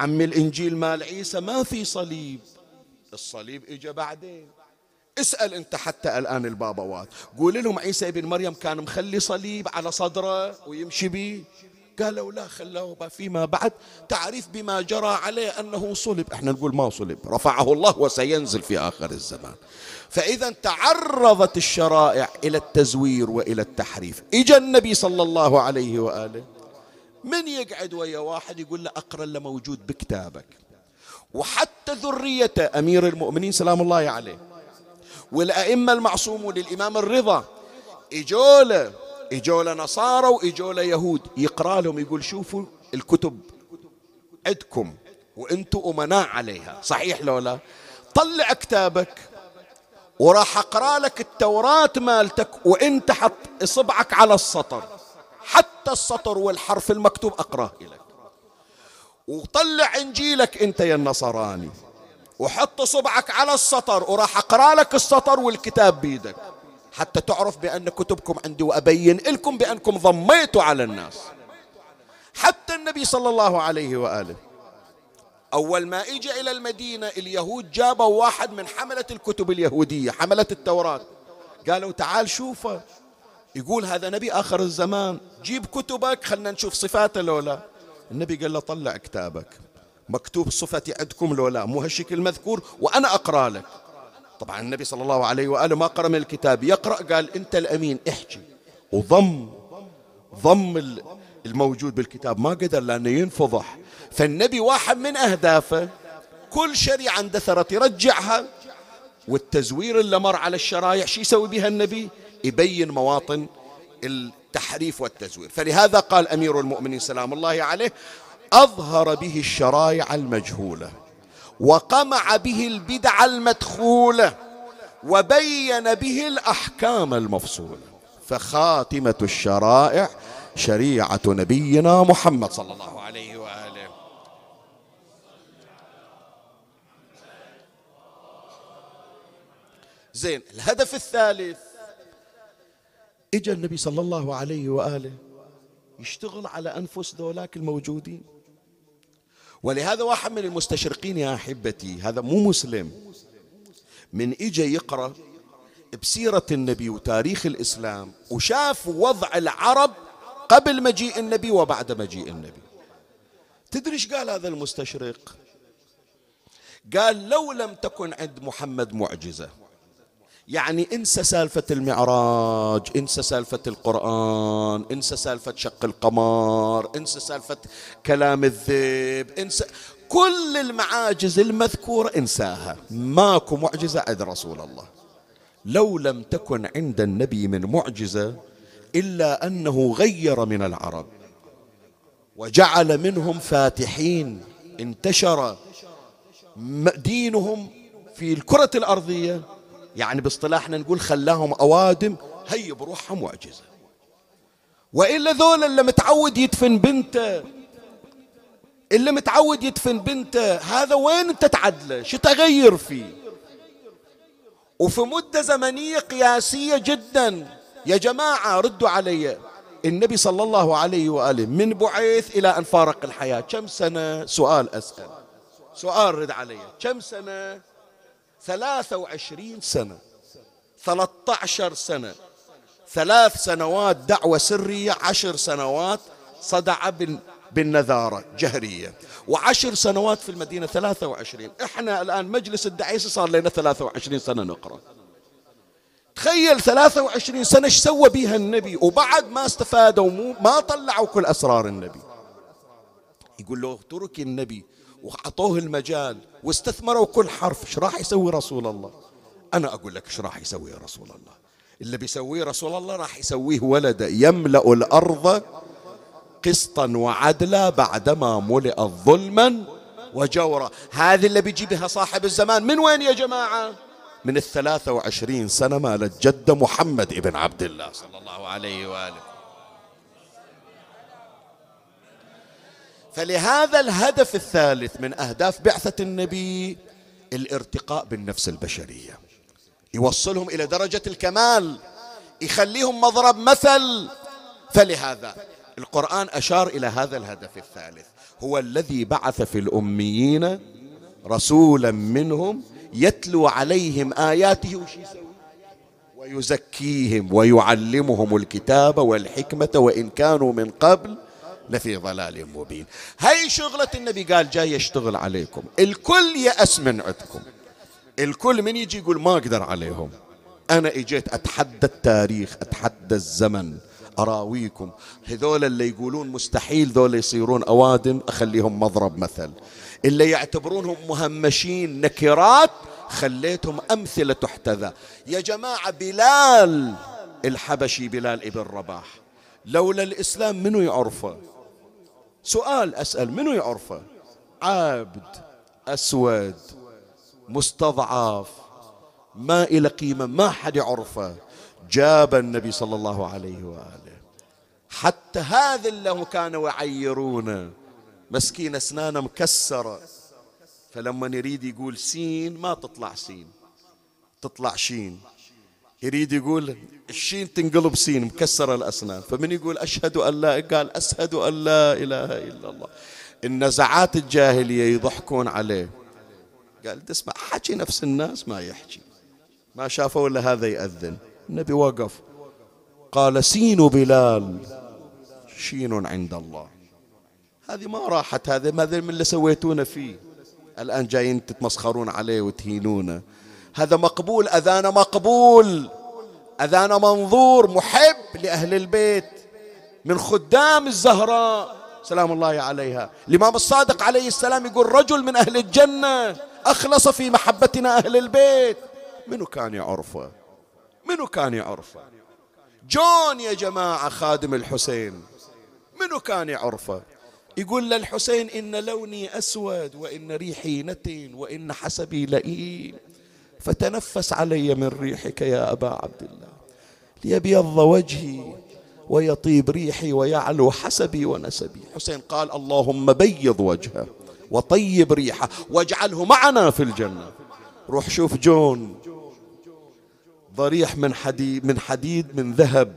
عم الإنجيل مال عيسى ما في صليب. الصليب إجا بعدين. اسأل أنت حتى الآن البابوات قول لهم عيسى ابن مريم كان مخلي صليب على صدره ويمشي به. قالوا لا خلوه فيما بعد. تعريف بما جرى عليه أنه صلب. إحنا نقول ما صلب. رفعه الله وسينزل في آخر الزمان. فإذا تعرضت الشرائع إلى التزوير وإلى التحريف. إجا النبي صلى الله عليه وآله. من يقعد ويا واحد يقول له أقرأ اللي موجود بكتابك. وحتى ذرية أمير المؤمنين سلام الله عليه. والأئمة المعصومون للإمام الرضا إجولة إجولة نصارى وإجولة يهود. يقرأ لهم يقول شوفوا الكتب عندكم وأنتم أمناء عليها. صحيح لو لا؟ طلع كتابك وراح أقرأ لك التوراة مالتك وانت حط إصبعك على السطر. حتى السطر والحرف المكتوب أقرأه لك وطلع إنجيلك أنت يا النصراني. وحط صبعك على السطر وراح أقرأ لك السطر والكتاب بيدك. حتى تعرف بأن كتبكم عندي وأبين لكم بأنكم ضميتوا على الناس. حتى النبي صلى الله عليه وآله. أول ما اجى إلى المدينة اليهود جابوا واحد من حملة الكتب اليهودية حملة التوراة. قالوا تعال شوفه. يقول هذا نبي آخر الزمان. جيب كتبك خلنا نشوف صفاته لولا. النبي قال له طلع كتابك. مكتوب صفتي عندكم لو لا مو هالشكل المذكور وأنا أقرأ لك. طبعا النبي صلى الله عليه وآله ما قرأ من الكتاب يقرأ قال أنت الأمين احكي. وضم ضم الموجود بالكتاب ما قدر لأنه ينفضح. فالنبي واحد من أهدافه كل شريعة اندثرت يرجعها والتزوير اللي مر على الشرايع شو يسوي بها النبي؟ يبين مواطن التحريف والتزوير. فلهذا قال أمير المؤمنين سلام الله عليه أظهر به الشرايع المجهولة وقمع به البدع المدخولة وبين به الأحكام المفصولة. فخاتمة الشرائع شريعة نبينا محمد صلى الله عليه وآله. زين الهدف الثالث. اجى النبي صلى الله عليه وآله يشتغل على أنفس ذولاك الموجودين. ولهذا واحد من المستشرقين يا أحبتي هذا مو مسلم. من اجى يقرأ بسيرة النبي وتاريخ الإسلام وشاف وضع العرب قبل مجيء النبي وبعد مجيء النبي. تدري إيش قال هذا المستشرق؟ قال لو لم تكن عند محمد معجزة. يعني انسى سالفة المعراج انسى سالفة القرآن انسى سالفة شق القمر انسى سالفة كلام الذئب انسى كل المعاجز المذكورة انساها. ماكو معجزة عند رسول الله. لو لم تكن عند النبي من معجزة إلا أنه غير من العرب. وجعل منهم فاتحين انتشر دينهم في الكرة الأرضية. يعني باصطلاحنا نقول خلاهم أوادم هي بروحها معجزة. وإلا ذول اللي متعود يدفن بنته اللي متعود يدفن بنته هذا وين انت تعدله؟ شو تغير فيه؟ وفي مدة زمنية قياسية جدا يا جماعة ردوا علي. النبي صلى الله عليه وآله من بعث إلى أن فارق الحياة. كم سنة؟ سؤال أسأل. سؤال رد علي. كم سنة؟ ثلاثة وعشرين سنة. ثلاثة عشر سنة. ثلاث سنوات دعوة سرية عشر سنوات صدع بالنذارة جهرية. وعشر سنوات في المدينة ثلاثة وعشرين. إحنا الآن مجلس الدعيس صار لنا ثلاثة وعشرين سنة نقرأ. تخيل ثلاثة وعشرين سنة إيش سوى بيها النبي؟ وبعد ما استفادوا ما طلعوا كل أسرار النبي. يقول له ترك النبي. وأعطوه المجال واستثمروا كل حرف. إيش راح يسوي رسول الله؟ أنا أقول لك إيش راح يسوي رسول الله. اللي بيسويه رسول الله راح يسويه ولده. يملأ الأرض قسطا وعدلا بعدما ملئت ظلما وجورا. هذه اللي بيجي بها صاحب الزمان. من وين يا جماعة؟ من الثلاثة وعشرين سنة مالت جد محمد ابن عبد الله صلى الله عليه وآله. فلهذا الهدف الثالث من أهداف بعثة النبي الارتقاء بالنفس البشرية. يوصلهم إلى درجة الكمال يخليهم مضرب مثل. فلهذا القرآن أشار إلى هذا الهدف الثالث. هو الذي بعث في الأميين رسولا منهم يتلو عليهم آياته ويزكيهم ويعلمهم الكتاب والحكمة وإن كانوا من قبل لفي ضلال مبين. هاي شغلة النبي قال جاي يشتغل عليكم. الكل يأس من عندكم. الكل من يجي يقول ما أقدر عليهم. أنا إجيت أتحدى التاريخ أتحدى الزمن أراويكم. هذول اللي يقولون مستحيل ذول يصيرون أوادم أخليهم مضرب مثل. اللي يعتبرونهم مهمشين نكرات خليتهم أمثلة تحتذى. يا جماعة بلال الحبشي بلال ابن رباح. لولا الإسلام منو يعرفه؟ سؤال أسأل منو يعرفه عابد أسود مستضعف ما إلى قيمة ما حد يعرفه جاب النبي صلى الله عليه وآله. حتى هذا اللي كانوا يعيرونه مسكين أسنانه مكسرة. فلما يريد يقول سين ما تطلع سين تطلع شين. يريد يقول الشين تنقلب سين مكسرة الأسنان فمن يقول أشهد أن لا قال أشهد أن لا إله إلا الله. النزعات الجاهلية يضحكون عليه. قال تسمع حكي نفس الناس ما يحكي. ما شافوا إلا هذا يأذن. النبي وقف. قال سين بلال شين عند الله. هذه ما راحت هذا ماذا من اللي سويتونا فيه. الآن جايين تتمسخرون عليه وتهينونه. هذا مقبول أذان مقبول. أذان منظور محب لأهل البيت. من خدام الزهراء سلام الله عليها. الإمام الصادق عليه السلام يقول رجل من أهل الجنة أخلص في محبتنا أهل البيت. منو كان يعرفه؟ منو كان يعرفه؟ جون يا جماعة خادم الحسين. منو كان يعرفه؟ يقول للحسين إن لوني أسود وإن ريحي نتن وإن حسبي لئيم. فتنفس علي من ريحك يا أبا عبد الله. ليبيض وجهي ويطيب ريحي ويعلو حسبي ونسبي. حسين قال اللهم بيض وجهه وطيب ريحه واجعله معنا في الجنة. روح شوف جون. ضريح من حديد من حديد من ذهب.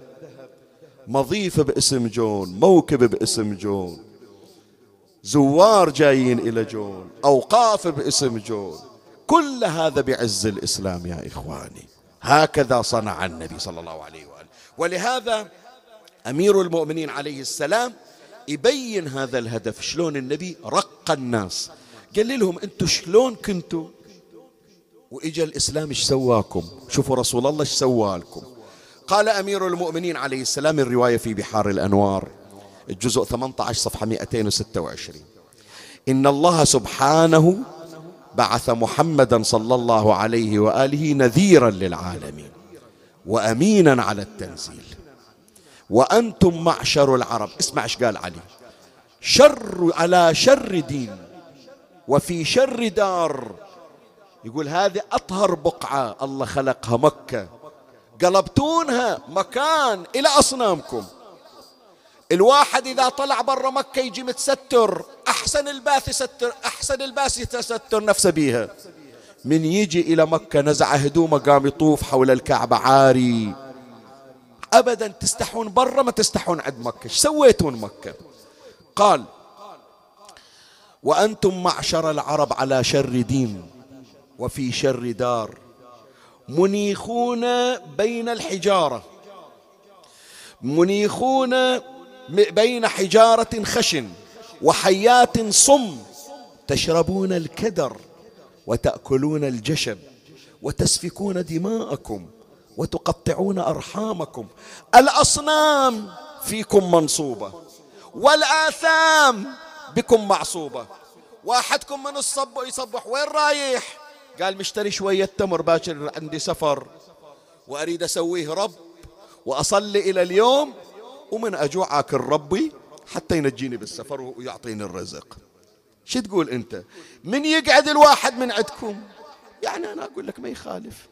مضيف باسم جون موكب باسم جون. زوار جايين إلى جون. أوقاف باسم جون. كل هذا بعز الإسلام يا إخواني. هكذا صنع النبي صلى الله عليه وآله. ولهذا أمير المؤمنين عليه السلام يبين هذا الهدف شلون النبي رق الناس. قال لهم أنتم شلون كنتوا؟ وإجا الإسلام إيش سواكم؟ شوفوا رسول الله إيش سوالكم؟ قال أمير المؤمنين عليه السلام الرواية في بحار الأنوار الجزء 18 صفحة 226 إن الله سبحانه بعث محمدا صلى الله عليه وآله نذيرا للعالمين وأمينا على التنزيل. وأنتم معشر العرب. اسمع إيش قال علي. شر على شر دين وفي شر دار. يقول هذه أطهر بقعة الله خلقها مكة. قلبتونها مكان إلى أصنامكم. الواحد إذا طلع برا مكة يجي متستر. أحسن الباس يستر أحسن الباس يتستر نفسه بيها. من يجي إلى مكة نزع هدومه قام يطوف حول الكعبة عاري. أبدا تستحون برا ما تستحون عند مكة. إيش سويتون مكة؟ قال وأنتم معشر العرب على شر دين وفي شر دار. منيخون بين الحجارة. منيخون بين حجارة خشن وحيات صم تشربون الكدر وتأكلون الجشب وتسفكون دماءكم وتقطعون أرحامكم. الأصنام فيكم منصوبة والآثام بكم معصوبة. واحدكم من الصب يصبح وين رايح؟ قال مشتري شوية تمر باكر عندي سفر وأريد أسويه رب وأصلي إلى اليوم ومن أجوع آكل ربي حتى ينجيني بالسفر ويعطيني الرزق. شو تقول أنت؟ من يقعد الواحد من عندكم؟ يعني أنا أقول لك ما يخالف.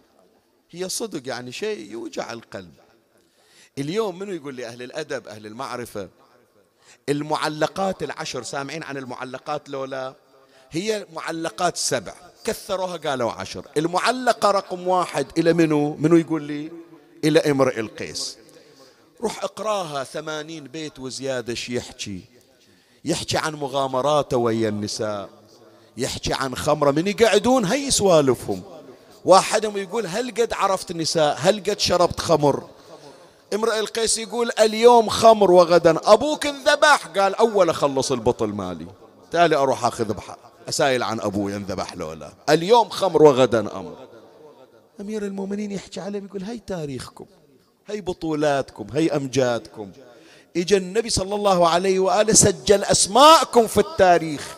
هي صدق يعني شيء يوجع القلب. اليوم منو يقول لي أهل الأدب أهل المعرفة؟ المعلقات العشر سامعين عن المعلقات لولا؟ هي معلقات سبع. كثروها قالوا عشر. المعلقة رقم واحد إلى منو؟ منو يقول لي؟ إلى امرئ القيس. روح اقراها ثمانين بيت وزيادة شي يحكي. يحكي عن مغامراته ويا النساء. يحكي عن خمرة. من يقعدون هي سوالفهم. واحدهم يقول هل قد عرفت النساء هل قد شربت خمر؟ امرئ القيس يقول اليوم خمر وغدا. أبوك انذبح. قال أول أخلص البطل مالي. تالي أروح أخذ أسائل عن أبوي انذبح لولا. اليوم خمر وغدا أمر أمير المؤمنين يحكي عليهم يقول هاي تاريخكم. هي بطولاتكم هي أمجادكم. إجا النبي صلى الله عليه وآله سجل أسماءكم في التاريخ.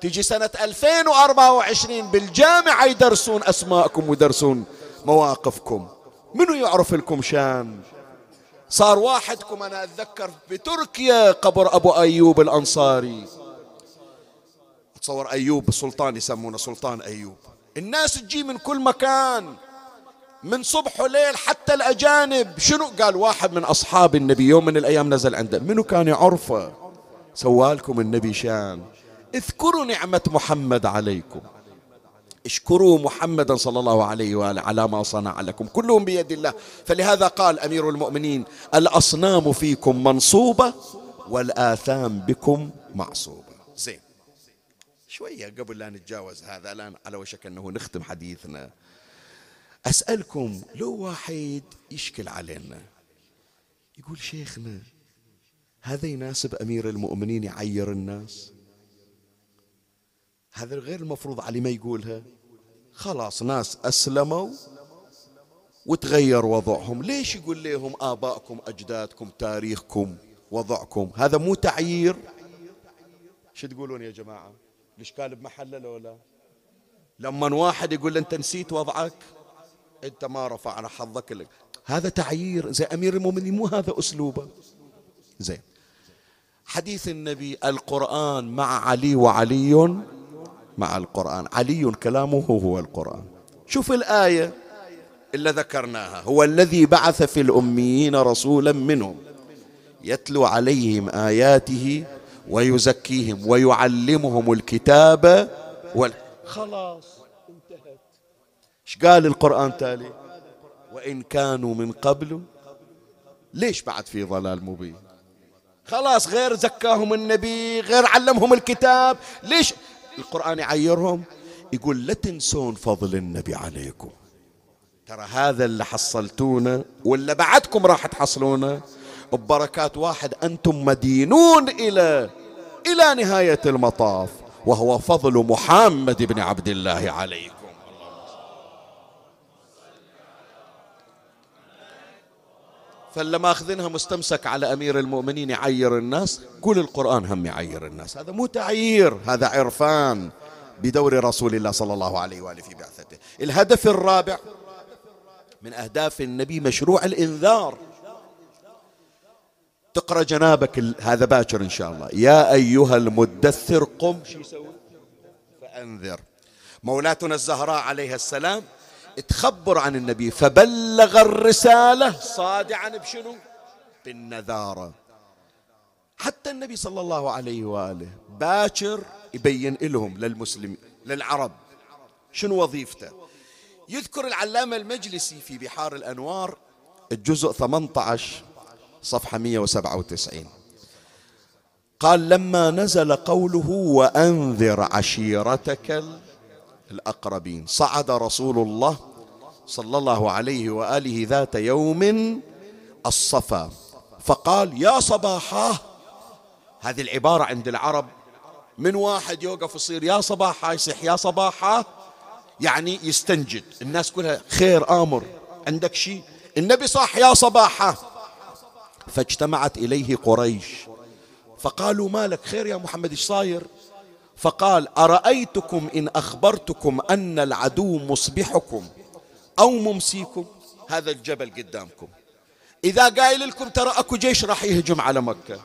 تجي سنة 2024 بالجامعة يدرسون أسماءكم ويدرسون مواقفكم. منو يعرف لكم شان؟ صار واحدكم أنا أتذكر بتركيا قبر أبو أيوب الأنصاري. تصور أيوب سلطان يسمونه سلطان أيوب. الناس تجي من كل مكان. من صبح وليل حتى الأجانب. شنو قال واحد من أصحاب النبي يوم من الأيام نزل عنده؟ منو كان يعرفه؟ سوالكم النبي شان. اذكروا نعمة محمد عليكم. اشكروا محمدا صلى الله عليه وآله على ما صنع لكم. كلهم بيد الله. فلهذا قال أمير المؤمنين الأصنام فيكم منصوبة والآثام بكم معصوبة. زين. شوية قبل لا نتجاوز هذا الآن على وشك أنه نختم حديثنا. أسألكم لو واحد يشكل علينا يقول شيخنا هذا يناسب أمير المؤمنين يعير الناس؟ هذا غير المفروض علي ما يقولها؟ خلاص ناس أسلموا وتغير وضعهم. ليش يقول لهم آبائكم أجدادكم تاريخكم وضعكم؟ هذا مو تعيير؟ شو تقولون يا جماعة؟ الإشكال بمحله لو لا؟ لما واحد يقول أنت نسيت وضعك؟ أنت ما رفعنا حظك لك. هذا تعيير. زي أمير المؤمنين مو هذا أسلوبه. زين. حديث النبي القرآن مع علي وعلي مع القرآن. علي كلامه هو القرآن. شوف الآية إلا ذكرناها. هو الذي بعث في الأميين رسولا منهم. يتلو عليهم آياته ويزكيهم ويعلمهم الكتاب وال... خلاص. إيش قال القرآن تالي وإن كانوا من قبل ليش بعد في ضلال مبين؟ خلاص غير زكاهم النبي غير علمهم الكتاب ليش؟ القرآن يعيرهم يقول لا تنسون فضل النبي عليكم. ترى هذا اللي حصلتونه ولا بعدكم راح تحصلونه؟ ببركات واحد أنتم مدينون إلى إلى نهاية المطاف وهو فضل محمد بن عبد الله عليكم. فاللي ماخذينها مستمسك على أمير المؤمنين يعير الناس قول القرآن هم يعير الناس. هذا مو تعيير هذا عرفان بدور رسول الله صلى الله عليه وآله في بعثته. الهدف الرابع من أهداف النبي مشروع الإنذار. تقرأ جنابك هذا باكر إن شاء الله. يا أيها المدثر قم. فأنذر. مولاتنا الزهراء عليها السلام تخبر عن النبي فبلغ الرسالة صادعا بشنو؟ بالنذارة. حتى النبي صلى الله عليه وآله باكر يبين لهم للمسلمين للعرب شنو وظيفته. يذكر العلامة المجلسي في بحار الأنوار الجزء 18 صفحة 197 قال لما نزل قوله وأنذر عشيرتك الأقربين. صعد رسول الله صلى الله عليه وآله ذات يوم الصفا. فقال يا صباحاه هذه العبارة عند العرب من واحد يوقف يصير يا صباحا. يصيح يا صباحا. يعني يستنجد. الناس كلها خير آمر عندك شيء؟ النبي صاح يا صباحا. فاجتمعت إليه قريش. فقالوا مالك خير يا محمد؟ إيش صاير؟ فقال أرأيتكم إن أخبرتكم أن العدو مصبحكم أو ممسيكم؟ هذا الجبل قدامكم. إذا قايل لكم ترى أكو جيش راح يهجم على مكة.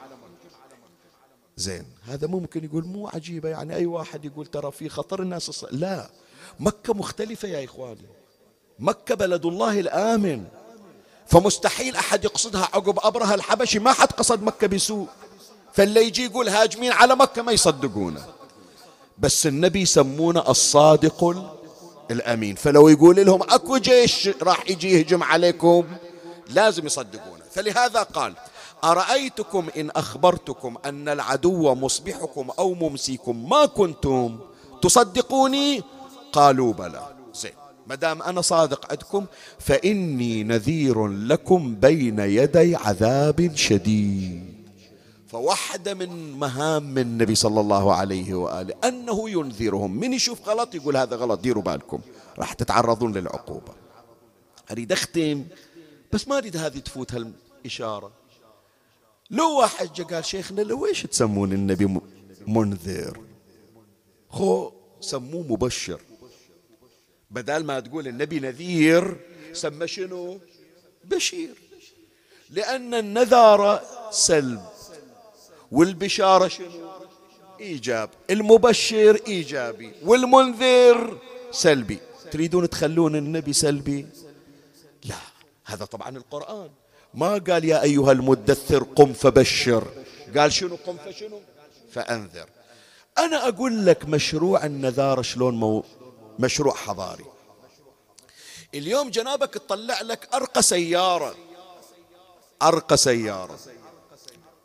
زين هذا ممكن يقول مو عجيبة يعني أي واحد يقول ترى في خطر الناس الص... لا. مكة مختلفة يا إخواني. مكة بلد الله الآمن. فمستحيل أحد يقصدها. عقب أبرهة الحبشي ما حد قصد مكة بسوء. فاللي يجي يقول هاجمين على مكة ما يصدقونه. بس النبي يسمونه الصادق الأمين. فلو يقول لهم أكو جيش راح يجي يهجم عليكم لازم يصدقونه. فلهذا قال أرأيتكم إن أخبرتكم أن العدو مصبحكم أو ممسيكم ما كنتم تصدقوني؟ قالوا بلى. زين ما دام أنا صادق عندكم فإني نذير لكم بين يدي عذاب شديد. فواحدة من مهام النبي صلى الله عليه وآله أنه ينذرهم. من يشوف غلط يقول هذا غلط ديروا بالكم. راح تتعرضون للعقوبة. أريد أختم بس ما أريد هذه تفوت هالإشارة. لو واحد جا قال شيخنا لو إيش تسمون النبي منذر؟ خو سموه مبشر. بدل ما تقول النبي نذير سمى شنو؟ بشير. لأن النذارة سلب. والبشارة شنو؟ إيجاب. المبشر إيجابي. والمنذر سلبي. تريدون تخلون النبي سلبي؟ لا. هذا طبعا القرآن. ما قال يا أيها المدثر قم فبشر. قال شنو؟ قم فشنو؟ فأنذر. أنا أقول لك مشروع النذارة شلون مو؟ مشروع حضاري. اليوم جنابك تطلع لك أرقى سيارة. أرقى سيارة.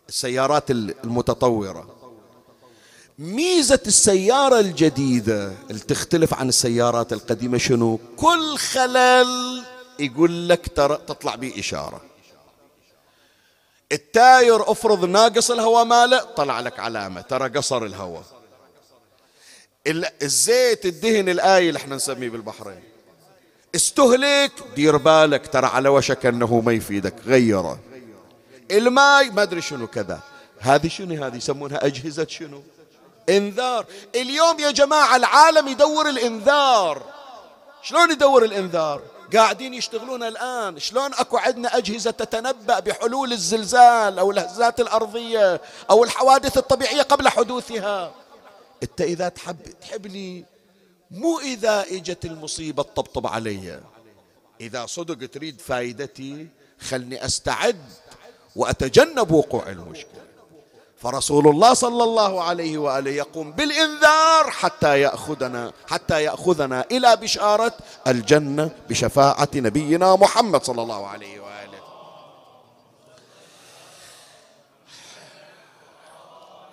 السيارات المتطورة. ميزة السيارة الجديدة اللي تختلف عن السيارات القديمة شنو؟ كل خلل يقول لك ترى تطلع به إشارة. التاير افرض ناقص الهواء ماله طلع لك علامة ترى قصر الهواء. الزيت الدهن الآية اللي إحنا نسميه بالبحرين. استهلك دير بالك ترى على وشك أنه ما يفيدك غيره. الماي ما أدري شنو كذا. هذه شنو؟ هذه يسمونها أجهزة شنو؟ إنذار. اليوم يا جماعة العالم يدور الإنذار. شلون يدور الإنذار؟ قاعدين يشتغلون الآن. شلون أكو عندنا أجهزة تتنبأ بحلول الزلزال أو الهزات الأرضية أو الحوادث الطبيعية قبل حدوثها؟ أنت إذا تحب تحب لي مو إذا إجت المصيبة تطبطب علي. إذا صدق تريد فائدتي خلني أستعد. وأتجنب وقوع المشكلة فرسول الله صلى الله عليه وآله يقوم بالإنذار حتى ياخذنا حتى يأخذنا إلى بشارة الجنة بشفاعة نبينا محمد صلى الله عليه وآله.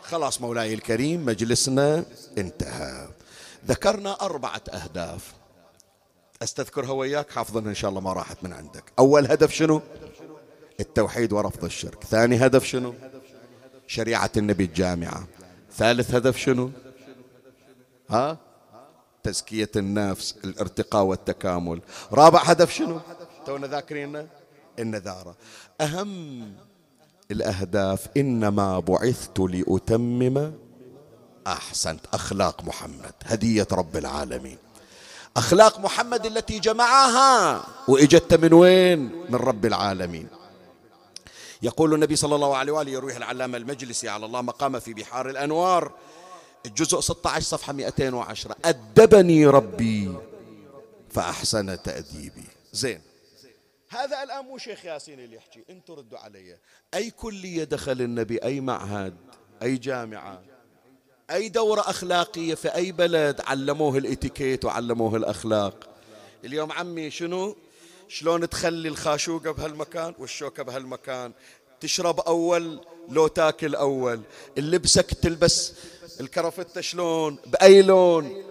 خلاص مولاي الكريم مجلسنا انتهى. ذكرنا أربعة أهداف. أستذكرها وياك حافظنها إن شاء الله ما راحت من عندك. أول هدف شنو؟ التوحيد ورفض الشرك. ثاني هدف شنو؟ شريعة النبي الجامعة. ثالث هدف شنو؟ ها؟ تزكية النفس الارتقاء والتكامل. رابع هدف شنو؟ تونا ذاكرين النذارة. أهم الأهداف إنما بعثت لأتمم أحسنت أخلاق محمد. هدية رب العالمين. أخلاق محمد التي جمعها وإجت من وين؟ من رب العالمين. يقول النبي صلى الله عليه وآله يرويه العلامة المجلسي على الله مقام في بحار الأنوار الجزء 16 صفحة 210 أدبني ربي فأحسن تأديبي. زين. هذا الآن مو شيخ ياسين اللي يحكي أنتم ردوا علي. أي كلية دخل النبي؟ أي معهد؟ أي جامعة؟ أي دورة أخلاقية في أي بلد علموه الإتيكيت وعلموه الأخلاق؟ اليوم عمي شنو؟ شلون تخلي الخاشوقة بهالمكان والشوكة بهالمكان؟ تشرب أول لو تاكل أول. اللبسك تلبس الكرفتة شلون؟ بأي لون؟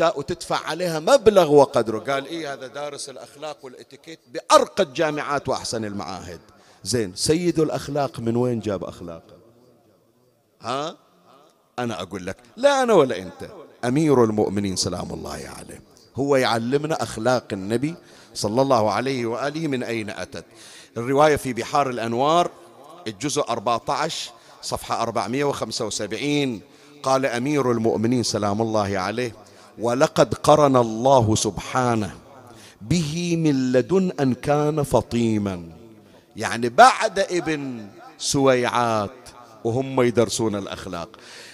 وتدفع عليها مبلغ وقدره. قال إيه هذا دارس الأخلاق والإتيكيت بأرقى الجامعات وأحسن المعاهد. زين سيد الأخلاق من وين جاب أخلاقه؟ ها؟ أنا أقول لك لا أنا ولا أنت. أمير المؤمنين سلام الله عليه. هو يعلمنا أخلاق النبي صلى الله عليه وآله من أين أتت. الرواية في بحار الأنوار الجزء 14 صفحة 475 قال أمير المؤمنين سلام الله عليه ولقد قرن الله سبحانه به من لدن أن كان فطيما. يعني بعد ابن سويعات وهم يدرسون الأخلاق.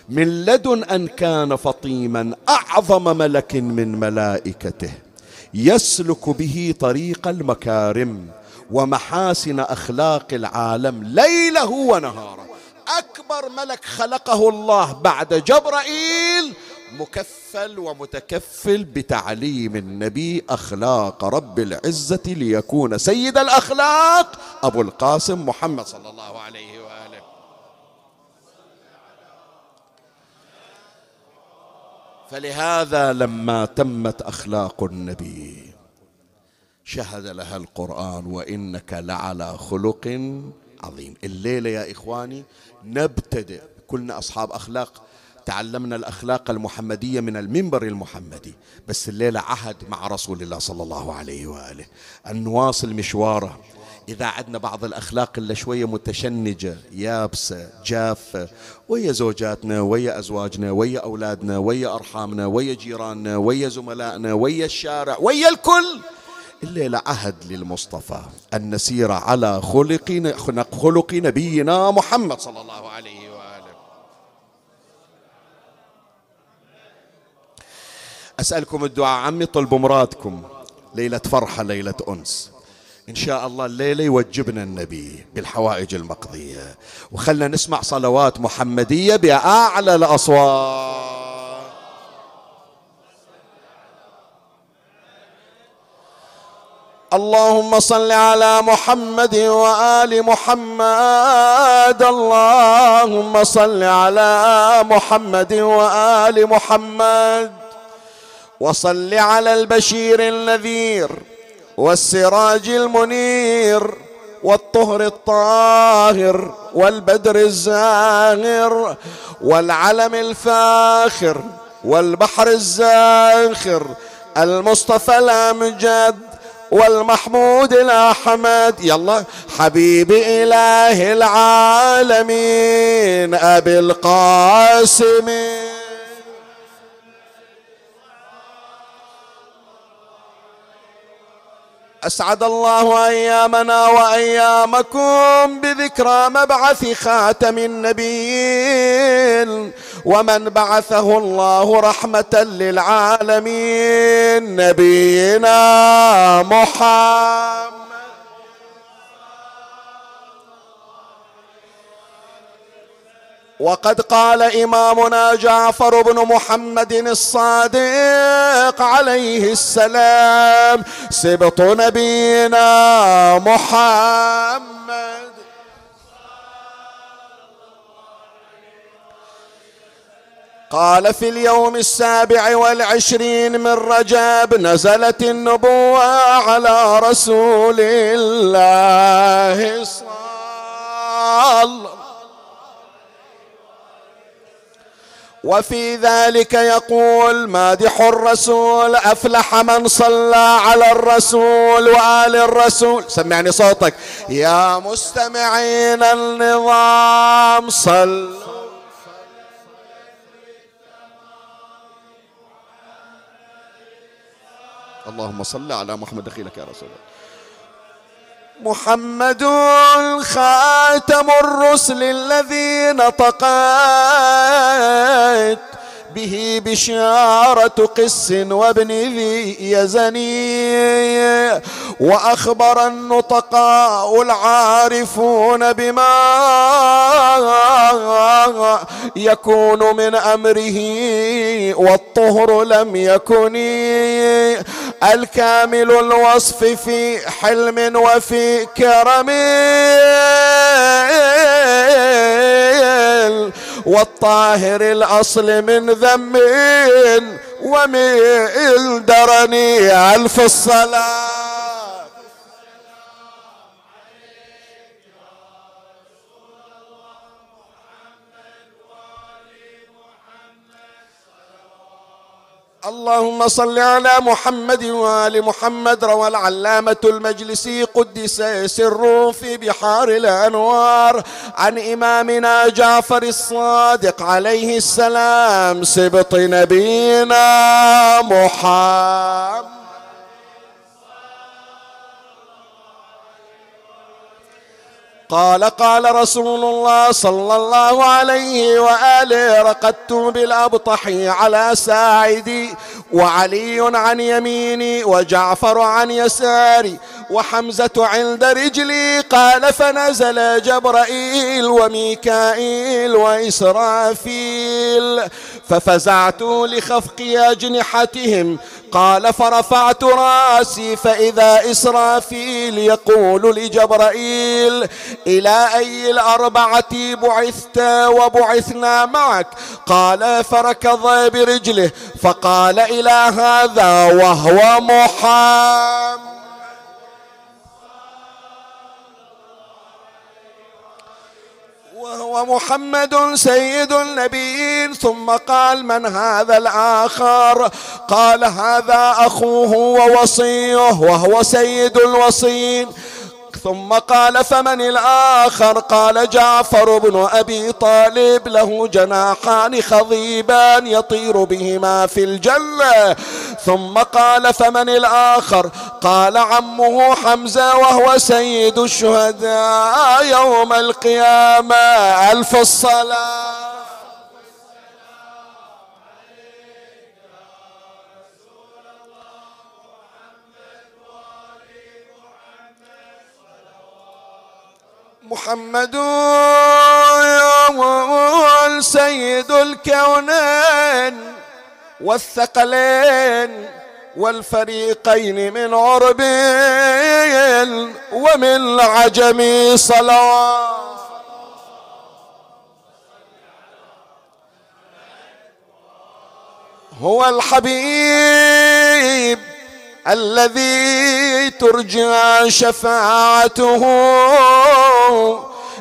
من لدن أن كان فطيما أعظم ملك من ملائكته. يسلك به طريق المكارم ومحاسن أخلاق العالم ليله ونهاره. أكبر ملك خلقه الله بعد جبرائيل مكفل ومتكفل بتعليم النبي أخلاق رب العزة ليكون سيد الأخلاق أبو القاسم محمد صلى الله عليه واله فلهذا لما تمت أخلاق النبي شهد لها القرآن وإنك لعلى خلق عظيم. الليلة يا إخواني نبتدئ. كلنا أصحاب أخلاق. تعلمنا الأخلاق المحمدية من المنبر المحمدي. بس الليلة عهد مع رسول الله صلى الله عليه وآله. أن نواصل مشواره. إذا عندنا بعض الأخلاق اللي شوية متشنجة يابسة جافة ويا زوجاتنا ويا أزواجنا ويا أولادنا ويا أرحامنا ويا جيراننا ويا زملائنا ويا الشارع ويا الكل الليلة عهد للمصطفى أن نسير على خلق خلق نبينا محمد صلى الله عليه وآله. أسألكم الدعاء عمي طلبوا مرادكم ليلة فرحة ليلة أنس. إن شاء الله الليلة يوجبنا النبي بالحوائج المقضية. وخلنا نسمع صلوات محمدية بأعلى الأصوات. اللهم صل على محمد وآل محمد. اللهم صل على محمد وآل محمد. وصل على البشير النذير. والسراج المنير والطهر الطاهر والبدر الزاهر والعلم الفاخر والبحر الزاخر المصطفى الأمجد والمحمود الأحمد. يلا حبيب إله العالمين أبي القاسم أسعد الله أيامنا وأيامكم بذكرى مبعث خاتم النبيين ومن بعثه الله رحمة للعالمين نبينا محمد. وقد قال إمامنا جعفر بن محمد الصادق عليه السلام سبط نبينا محمد. قال في اليوم السابع والعشرين من رجب نزلت النبوة على رسول الله صلى الله وفي ذلك يقول مادح الرسول أفلح من صلى على الرسول وآل الرسول. سمعني صوتك. يا مستمعين النظام صلوا اللهم صل على محمد دخيلك يا رسول الله. محمد خاتم الرسل الذي نطقت به بشارة قس وابن ذي يزني. وأخبر النطقاء العارفون بما يكون من أمره والطهر لم يكن. الكامل الوصف في حلم وفي كرم. والطاهر الأصل من ذم ومن درني ألف الصلاة. اللهم صل على محمد وآل محمد روى العلامة المجلسي قدس سره في بحار الأنوار. عن إمامنا جعفر الصادق عليه السلام سبط نبينا محمد. قال قال رسول الله صلى الله عليه وآله رقدت بالأبطح على ساعدي وعلي عن يميني وجعفر عن يساري وحمزة عند رجلي قال فنزل جبرائيل وميكائيل وإسرافيل ففزعت لخفق أجنحتهم قال فرفعت راسي فإذا إسرافيل يقول لجبرائيل إلى أي الأربعة بعثت وبعثنا معك؟ قال فركض برجله فقال إلى هذا وهو محمد وهو محمد سيد النبيين. ثم قال من هذا الآخر؟ قال هذا أخوه ووصيه وهو سيد الوصين ثم قال فمن الآخر؟ قال جعفر بن أبي طالب له جناحان خضيبان يطير بهما في الجنة. ثم قال فمن الآخر؟ قال عمه حمزة وهو سيد الشهداء يوم القيامة. ألف الصلاة. محمد سيد الكونين والثقلين والفريقين من عرب ومن عجم صلوات. هو الحبيب الذي ترجى شفاعته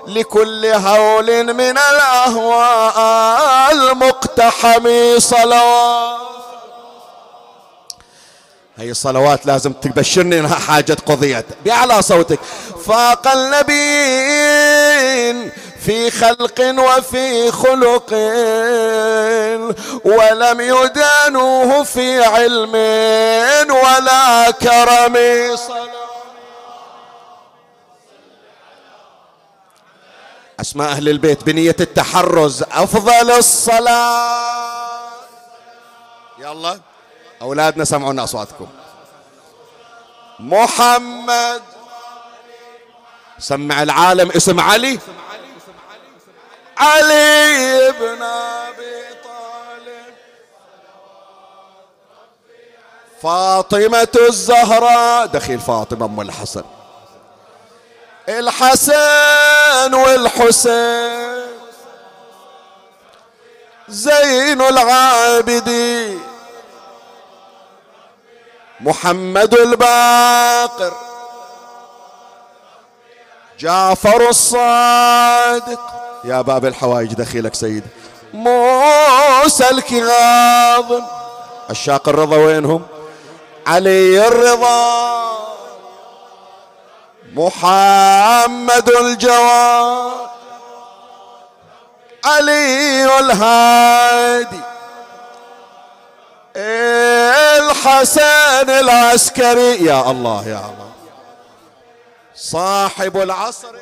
لكل هول من الاهواء المقتحم صلوات. هي الصلوات لازم تبشرني إنها حاجة قضيت بأعلى صوتك. فاق النبيين في خلق وفي خلق ولم يدانوه في علم ولا كرم. أسماء أهل البيت بنية التحرز أفضل الصلاة. يلا أولادنا سمعونا أصواتكم. محمد سمع العالم اسم علي. علي بن أبي طالب. فاطمة الزهراء دخيل فاطمة أم الحسن. الحسن والحسين. زين العابدين محمد الباقر. جعفر الصادق. يا باب الحوائج دخيلك سيد. موسى الكاظم الشاق الرضا وينهم؟ علي الرضا. محمد الجواد. علي الهادي الحسن العسكري. يا الله يا الله. صاحب العصر.